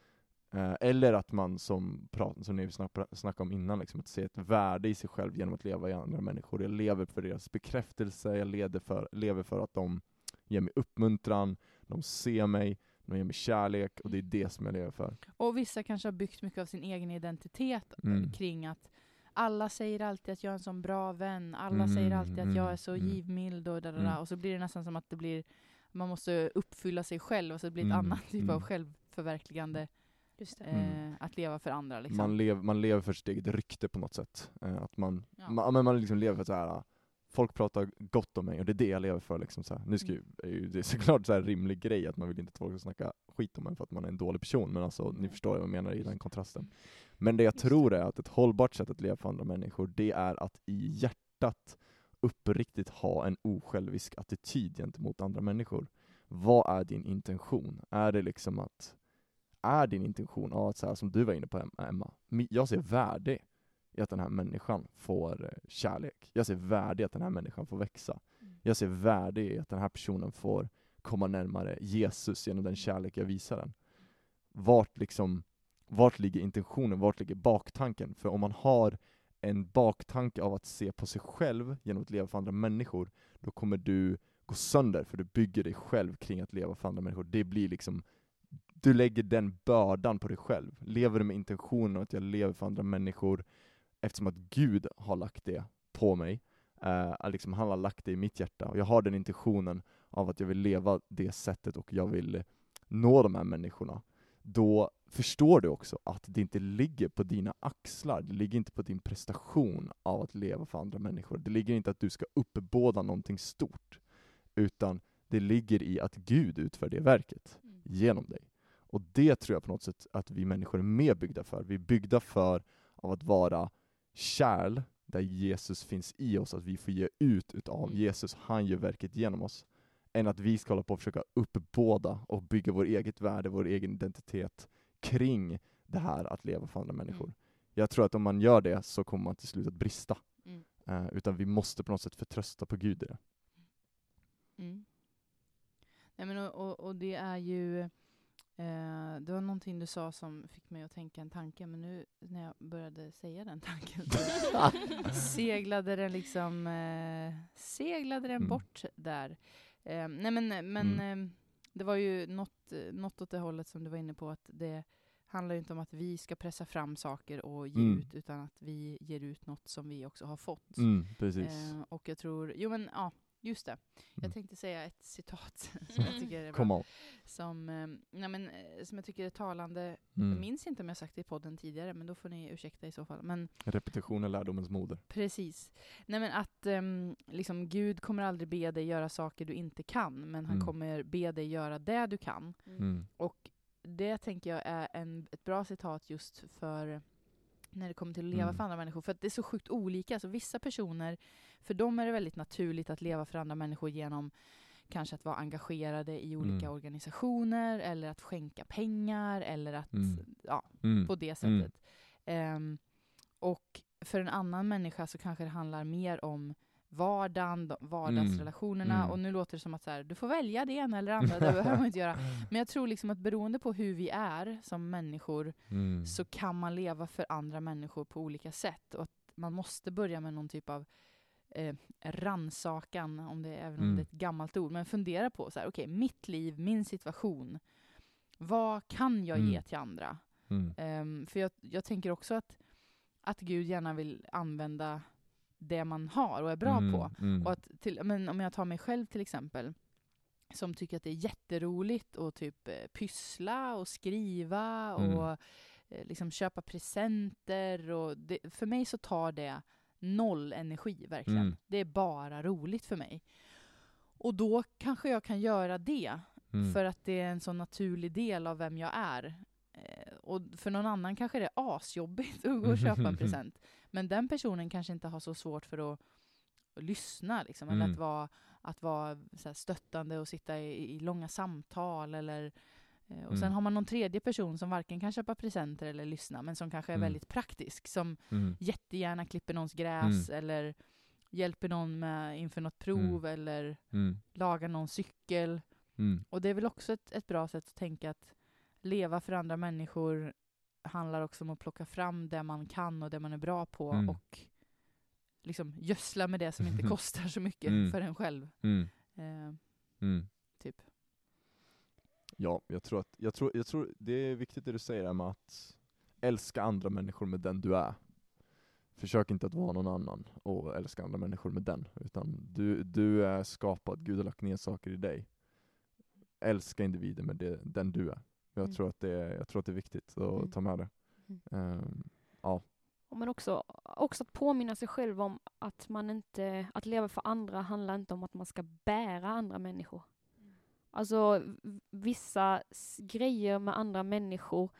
Eh, eller att man, som, prat, som ni snackade om innan, liksom, att se ett värde i sig själv genom att leva i andra människor. Jag lever för deras bekräftelse, jag lever för, lever för att de ger mig uppmuntran, de ser mig, de ger mig kärlek, och det är det som jag lever för. Och vissa kanske har byggt mycket av sin egen identitet mm. kring att alla säger alltid att jag är en sån bra vän, alla mm, säger alltid att jag är så mm, givmild och dadada, mm. och så blir det nästan som att det blir, man måste uppfylla sig själv och så blir det ett mm, annat typ av mm. självförverkligande. Eh, att leva för andra. Liksom. Man, lev, man lever för sitt eget rykte på något sätt. Eh, att man, ja. man, man liksom lever för så här folk pratar gott om mig och det är det jag lever för. Liksom, så här. Nu ska ju, är ju, det är såklart en rimlig grej att man vill inte att folk ska snacka skit om en för att man är en dålig person, men alltså, ni förstår vad jag menar i den kontrasten. Men det jag tror är att ett hållbart sätt att leva för andra människor, det är att i hjärtat uppriktigt ha en osjälvisk attityd gentemot andra människor. Vad är din intention? Är det liksom att, är din intention, ja, att så här, som du var inne på Emma, jag ser värde i att den här människan får eh, kärlek. Jag ser värde i att den här människan får växa. Mm. Jag ser värde i att den här personen får komma närmare Jesus genom den kärlek jag visar den. Vart liksom vart ligger intentionen, vart ligger baktanken? För om man har en baktanke av att se på sig själv genom att leva för andra människor, då kommer du gå sönder, för du bygger dig själv kring att leva för andra människor. Det blir liksom, du lägger den bördan på dig själv. Lever du med intentionen att jag lever för andra människor, eftersom att Gud har lagt det på mig, eh, liksom han har lagt det i mitt hjärta, och jag har den intentionen av att jag vill leva det sättet och jag vill nå de här människorna, då förstår du också att det inte ligger på dina axlar, det ligger inte på din prestation av att leva för andra människor. Det ligger inte att du ska uppbåda någonting stort, utan det ligger i att Gud utför det verket mm. genom dig. Och det tror jag på något sätt att vi människor är mer byggda för. Vi är byggda för av att vara kärl, där Jesus finns i oss, att vi får ge ut utav mm. Jesus, han gör verket genom oss, än att vi ska hålla på och försöka uppbåda och bygga vår eget värde, vår egen identitet kring det här att leva för andra människor. Mm. Jag tror att om man gör det så kommer man till slut att brista. Mm. Uh, utan vi måste på något sätt förtrösta på Gud i det. Mm. Nej, men och, och, och, det är ju, eh, det var någonting du sa som fick mig att tänka en tanke, men nu när jag började säga den tanken <laughs> seglade den liksom, eh, seglade den mm. bort där. Eh, nej men, men mm. eh, det var ju något, något åt det hållet som du var inne på, att det handlar ju inte om att vi ska pressa fram saker och ge mm. ut, utan att vi ger ut något som vi också har fått. Mm, precis. Eh, och jag tror, jo men ja, Just det. Jag Mm. tänkte säga ett citat <laughs> som jag Mm. tycker är bra. Som, eh, nej men, eh, som jag tycker är talande. Mm. Jag minns inte om jag sagt det i podden tidigare, men då får ni ursäkta i så fall. Men Repetition är lärdomens moder. precis. Nej men att ehm, liksom, Gud kommer aldrig be dig göra saker du inte kan, men han Mm. kommer be dig göra det du kan. Mm. Och det tänker jag är en, ett bra citat just för när det kommer till att leva Mm. för andra människor. För att det är så sjukt olika. Så vissa personer, för dem är det väldigt naturligt att leva för andra människor genom kanske att vara engagerade i olika Mm. organisationer eller att skänka pengar eller att, Mm. ja, Mm. på det Mm. sättet. Ehm, och för en annan människa så kanske det handlar mer om vardagen, de- vardagsrelationerna. Mm. Och nu låter det som att så här, du får välja det ena eller det andra, det behöver man inte göra. <laughs> Men jag tror liksom att beroende på hur vi är som människor Mm. så kan man leva för andra människor på olika sätt. Och att man måste börja med någon typ av eh, ransakan, om det, även om Mm. det är ett gammalt ord. Men fundera på så här, okej, mitt liv, min situation. Vad kan jag ge Mm. till andra? Mm. Ehm, för jag, jag tänker också att, att Gud gärna vill använda det man har och är bra Mm. på. Mm. Och att till, men om jag tar mig själv till exempel, som tycker att det är jätteroligt att typ eh, pyssla och skriva Mm. och eh, liksom köpa presenter. Och det, för mig så tar det noll energi verkligen. Mm. Det är bara roligt för mig. Och då kanske jag kan göra det Mm. för att det är en så naturlig del av vem jag är. Eh, och för någon annan kanske det är asjobbigt <laughs> att gå och köpa en <laughs> present. Men den personen kanske inte har så svårt för att, lyssna, liksom, eller Mm. att vara, att vara här stöttande och sitta i, i långa samtal. Eller, eh, och sen Mm. har man någon tredje person som varken kan köpa presenter eller lyssna, men som kanske är Mm. väldigt praktisk. Som Mm. jättegärna klipper någons gräs eller hjälper någon med inför något prov eller Mm. lagar någon cykel. Mm. Och det är väl också ett, ett bra sätt att tänka att leva för andra människor handlar också om att plocka fram det man kan och det man är bra på Mm. och liksom gödsla med det som inte <laughs> kostar så mycket Mm. för en själv. Mm. Eh, Mm. typ. Ja, jag tror, att, jag, tror, jag tror det är viktigt det du säger med att älska andra människor med den du är. Försök inte att vara någon annan och älska andra människor med den, utan du, du är skapad, Gud har lagt ner saker i dig. Älska individen med det, den du är. Jag, Mm. tror att det är, jag tror att det är viktigt att Mm. ta med det. Mm. Ehm, ja. Men också, också att påminna sig själv om att man inte, att leva för andra handlar inte om att man ska bära andra människor. Alltså v- vissa grejer med andra människor,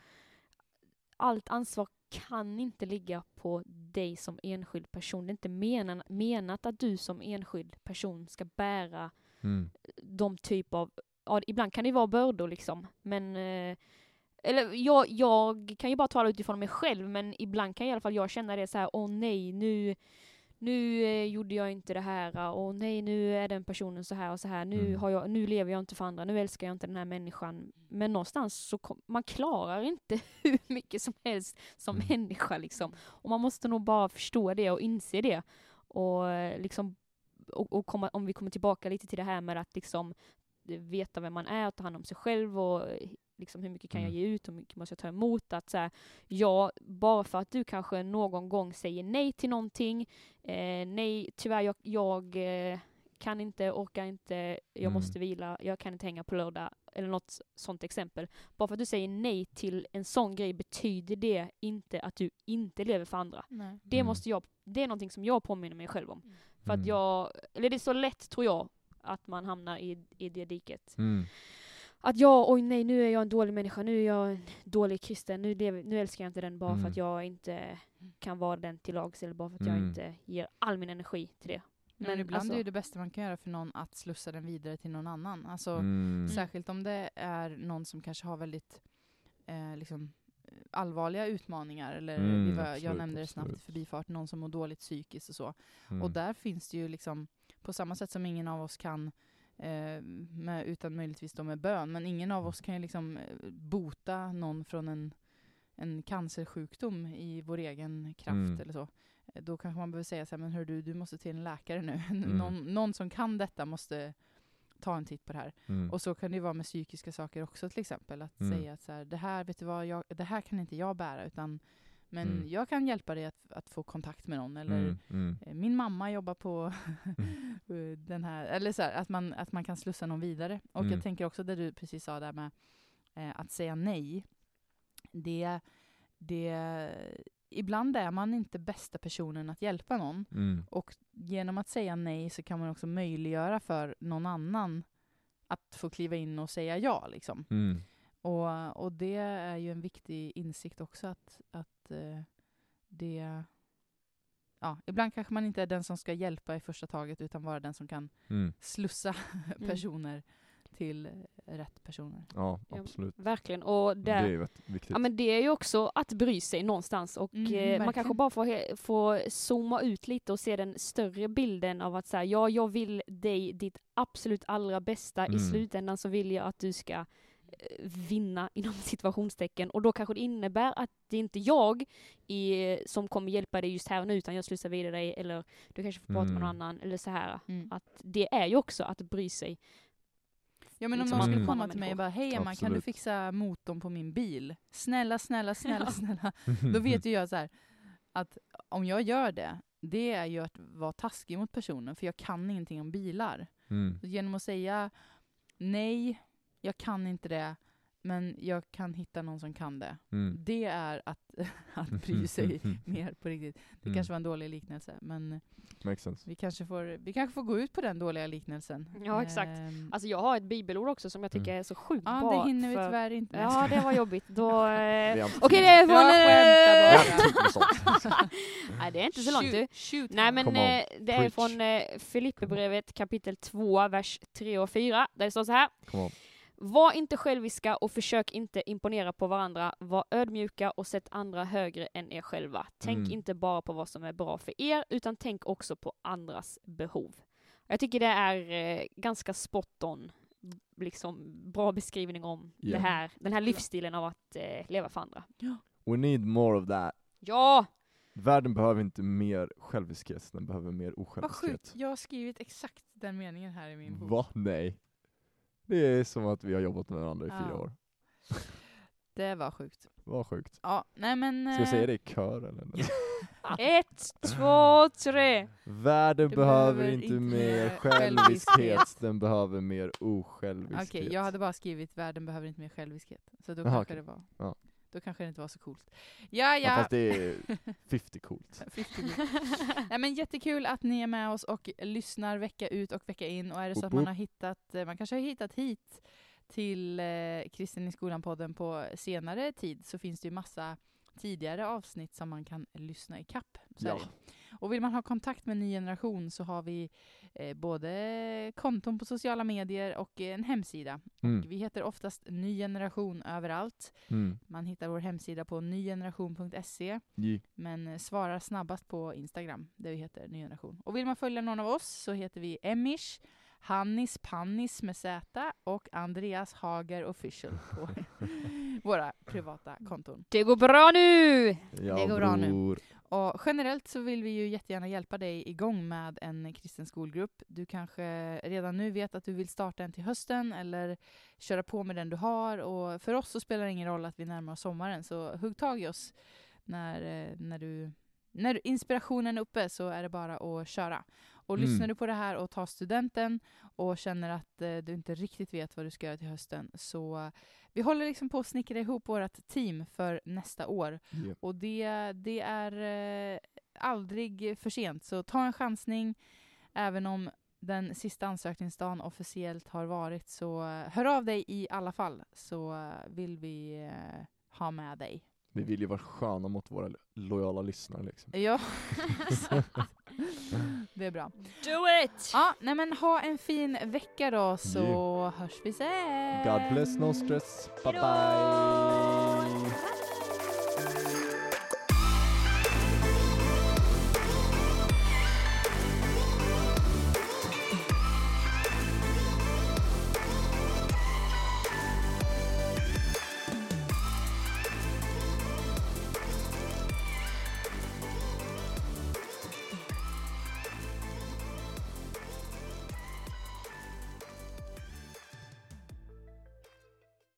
allt ansvar kan inte ligga på dig som enskild person. Det är inte menan, menat att du som enskild person ska bära Mm. de typ av, ja ibland kan det vara bördor liksom, men eh, eller jag, jag kan ju bara tala utifrån mig själv, men ibland kan i alla fall jag känna det så här, åh nej, nu, nu eh, gjorde jag inte det här, åh nej, nu är den personen så här och så här, nu, Mm. har jag, nu lever jag inte för andra, nu älskar jag inte den här människan. Men någonstans så kom, man klarar inte <laughs> hur mycket som helst som Mm. människa liksom. Och man måste nog bara förstå det och inse det. Och eh, liksom och, och komma, om vi kommer tillbaka lite till det här med att liksom veta vem man är och ta hand om sig själv och eh, liksom hur mycket kan jag Mm. ge ut och hur mycket måste jag ta emot. Att så här, ja, bara för att du kanske någon gång säger nej till någonting, eh, nej tyvärr jag, jag eh, kan inte, orkar inte, jag Mm. måste vila, jag kan inte hänga på lördag, eller något sånt exempel. Bara för att du säger nej till en sån grej betyder det inte att du inte lever för andra. Nej. Det Mm. måste jag, det är någonting som jag påminner mig själv om. Mm. För att Mm. jag, eller det är så lätt tror jag, att man hamnar i, i det diket. Mm. Att jag, oj nej nu är jag en dålig människa, nu är jag en dålig kristen, nu, lever, nu älskar jag inte den bara för Mm. att jag inte kan vara den till lags eller bara för att jag Mm. inte ger all min energi till det. Men, ibland alltså- är ju det bästa man kan göra för någon att slussa den vidare till någon annan. Alltså, Mm. Särskilt om det är någon som kanske har väldigt eh, liksom, allvarliga utmaningar. Eller Mm, var, jag absolut, nämnde det snabbt i förbifart, någon som mår dåligt psykiskt och så. Mm. Och där finns det ju liksom, på samma sätt som ingen av oss kan, eh, med, utan möjligtvis då med bön, men ingen av oss kan ju liksom eh, bota någon från en, en cancersjukdom i vår egen kraft Mm. eller så. Eh, Då kanske man behöver säga så här, men hör du, du måste till en läkare nu. <laughs> Mm. någon, någon som kan detta måste ta en titt på det här. Mm. Och så kan det ju vara med psykiska saker också till exempel. Att Mm. säga att så här, det här, vet du vad, jag, det här kan inte jag bära utan Men Mm. jag kan hjälpa dig att, att få kontakt med någon. Eller Mm, mm, eh, min mamma jobbar på <laughs> eh, den här, eller så här, att man, att man kan slussa någon vidare. Och Mm. jag tänker också det du precis sa där med eh, att säga nej. Det, det, ibland är man inte bästa personen att hjälpa någon. mm, Och genom att säga nej så kan man också möjliggöra för någon annan att få kliva in och säga ja. Liksom. mm. Och, och det är ju en viktig insikt också att, att eh, det... Ja, ibland kanske man inte är den som ska hjälpa i första taget utan vara den som kan Mm. slussa <laughs> Mm. personer till rätt personer. Ja, Ja, absolut. Verkligen. Och Det där, är viktigt. Ja men det är ju också att bry sig någonstans och Mm, eh, man kanske bara får, får zooma ut lite och se den större bilden av att säga ja, jag vill dig ditt absolut allra bästa. Mm. I slutändan så vill jag att du ska eh, vinna <laughs> inom situationstecken och då kanske det innebär att det inte är jag i, som kommer hjälpa dig just här och nu utan jag slussar vidare dig eller du kanske får prata med någon Mm. annan eller så här. Mm. Att det är ju också att bry sig. Ja men om liksom någon skulle Mm. komma till mig och bara Hej Emma, kan du fixa motorn på min bil? Snälla, snälla, snälla, <laughs> Ja. snälla. <laughs> Då vet ju jag så här, att om jag gör det, det är ju att vara taskig mot personen, för jag kan ingenting om bilar. Mm. Genom att säga nej, jag kan inte det, men jag kan hitta någon som kan det. Mm. Det är att, <laughs> att bry <laughs> sig mer på riktigt. Det Mm. kanske var en dålig liknelse, men Makes sense. vi kanske, får, vi kanske får gå ut på den dåliga liknelsen. Ja, exakt. Ehm, Alltså jag har ett bibelord också som jag tycker Mm. är så sjukt ja, bra. det hinner vi för- tyvärr inte. Ja, det var jobbigt. Då... <laughs> Eh... Okej, det är från... Eh. Nej, det är inte så långt du. Nej, men eh, det är från eh, Filipperbrevet kapitel 2, vers 3 och 4. Där det står så här. Var inte själviska och försök inte imponera på varandra. Var ödmjuka och sätt andra högre än er själva. Tänk Mm. inte bara på vad som är bra för er, utan tänk också på andras behov. Jag tycker det är eh, ganska spot on, liksom bra beskrivning om Ja. det här, den här livsstilen av att eh, leva för andra. We need more of that. Ja! Världen behöver inte mer själviskhet, den behöver mer Vad sjukt, osjälviskhet. jag har skrivit exakt den meningen här i min bok. Va? Nej. Det är som att vi har jobbat med varandra i fyra Ja. år. <laughs> Det var sjukt. Vad sjukt. Ja, nej men... Ska vi säga eh, det i kör eller? <laughs> Ett, två, tre! Världen Du behöver behöver inte inte mer själviskhet, den behöver mer osjälviskhet. Okej, jag hade bara skrivit världen behöver inte mer själviskhet. Så då Jaha, kanske okej. det var... Ja. Då kanske det inte var så coolt. Ja, Ja, ja. fast det är <laughs> 50 coolt. <laughs> 50 Nej, men jättekul att ni är med oss och lyssnar vecka ut och vecka in. Och är det så att man har hittat, eh, man kanske har hittat hit till eh, Kristen i skolan-podden på senare tid så finns det ju massa tidigare avsnitt som man kan lyssna i kapp. Ja. Och vill man ha kontakt med Ny Generation så har vi eh, både konton på sociala medier och en hemsida. Mm. Vi heter oftast Ny Generation överallt. Mm. Man hittar vår hemsida på nygeneration.se Ji. men eh, svarar snabbast på Instagram, där vi heter Ny Generation. Och vill man följa någon av oss så heter vi Emish, Hannis Pannis med Z och Andreas Hager Official på <laughs> våra privata konton. Det går bra nu! Ja, Det går bra nu. Och generellt så vill vi ju jättegärna hjälpa dig igång med en kristen skolgrupp. Du kanske redan nu vet att du vill starta en till hösten eller köra på med den du har. Och för oss så spelar det ingen roll att vi närmar oss sommaren, så hugg tag i oss när, eh, när, du, när inspirationen är uppe så är det bara att köra. Och Mm. lyssnar du på det här och tar studenten och känner att eh, du inte riktigt vet vad du ska göra till hösten så eh, vi håller liksom på att snickra ihop vårt team för nästa år. Ja. Och det, det är eh, aldrig för sent, så ta en chansning. Även om den sista ansökningsdagen officiellt har varit, så eh, hör av dig i alla fall, så eh, vill vi eh, ha med dig. Vi vill ju vara sköna mot våra lojala lyssnare liksom. Ja. <laughs> Det är bra. Do it! Ja, nej men ha en fin vecka då, så hörs vi sen. God bless, no stress. Bye Hejdå! bye.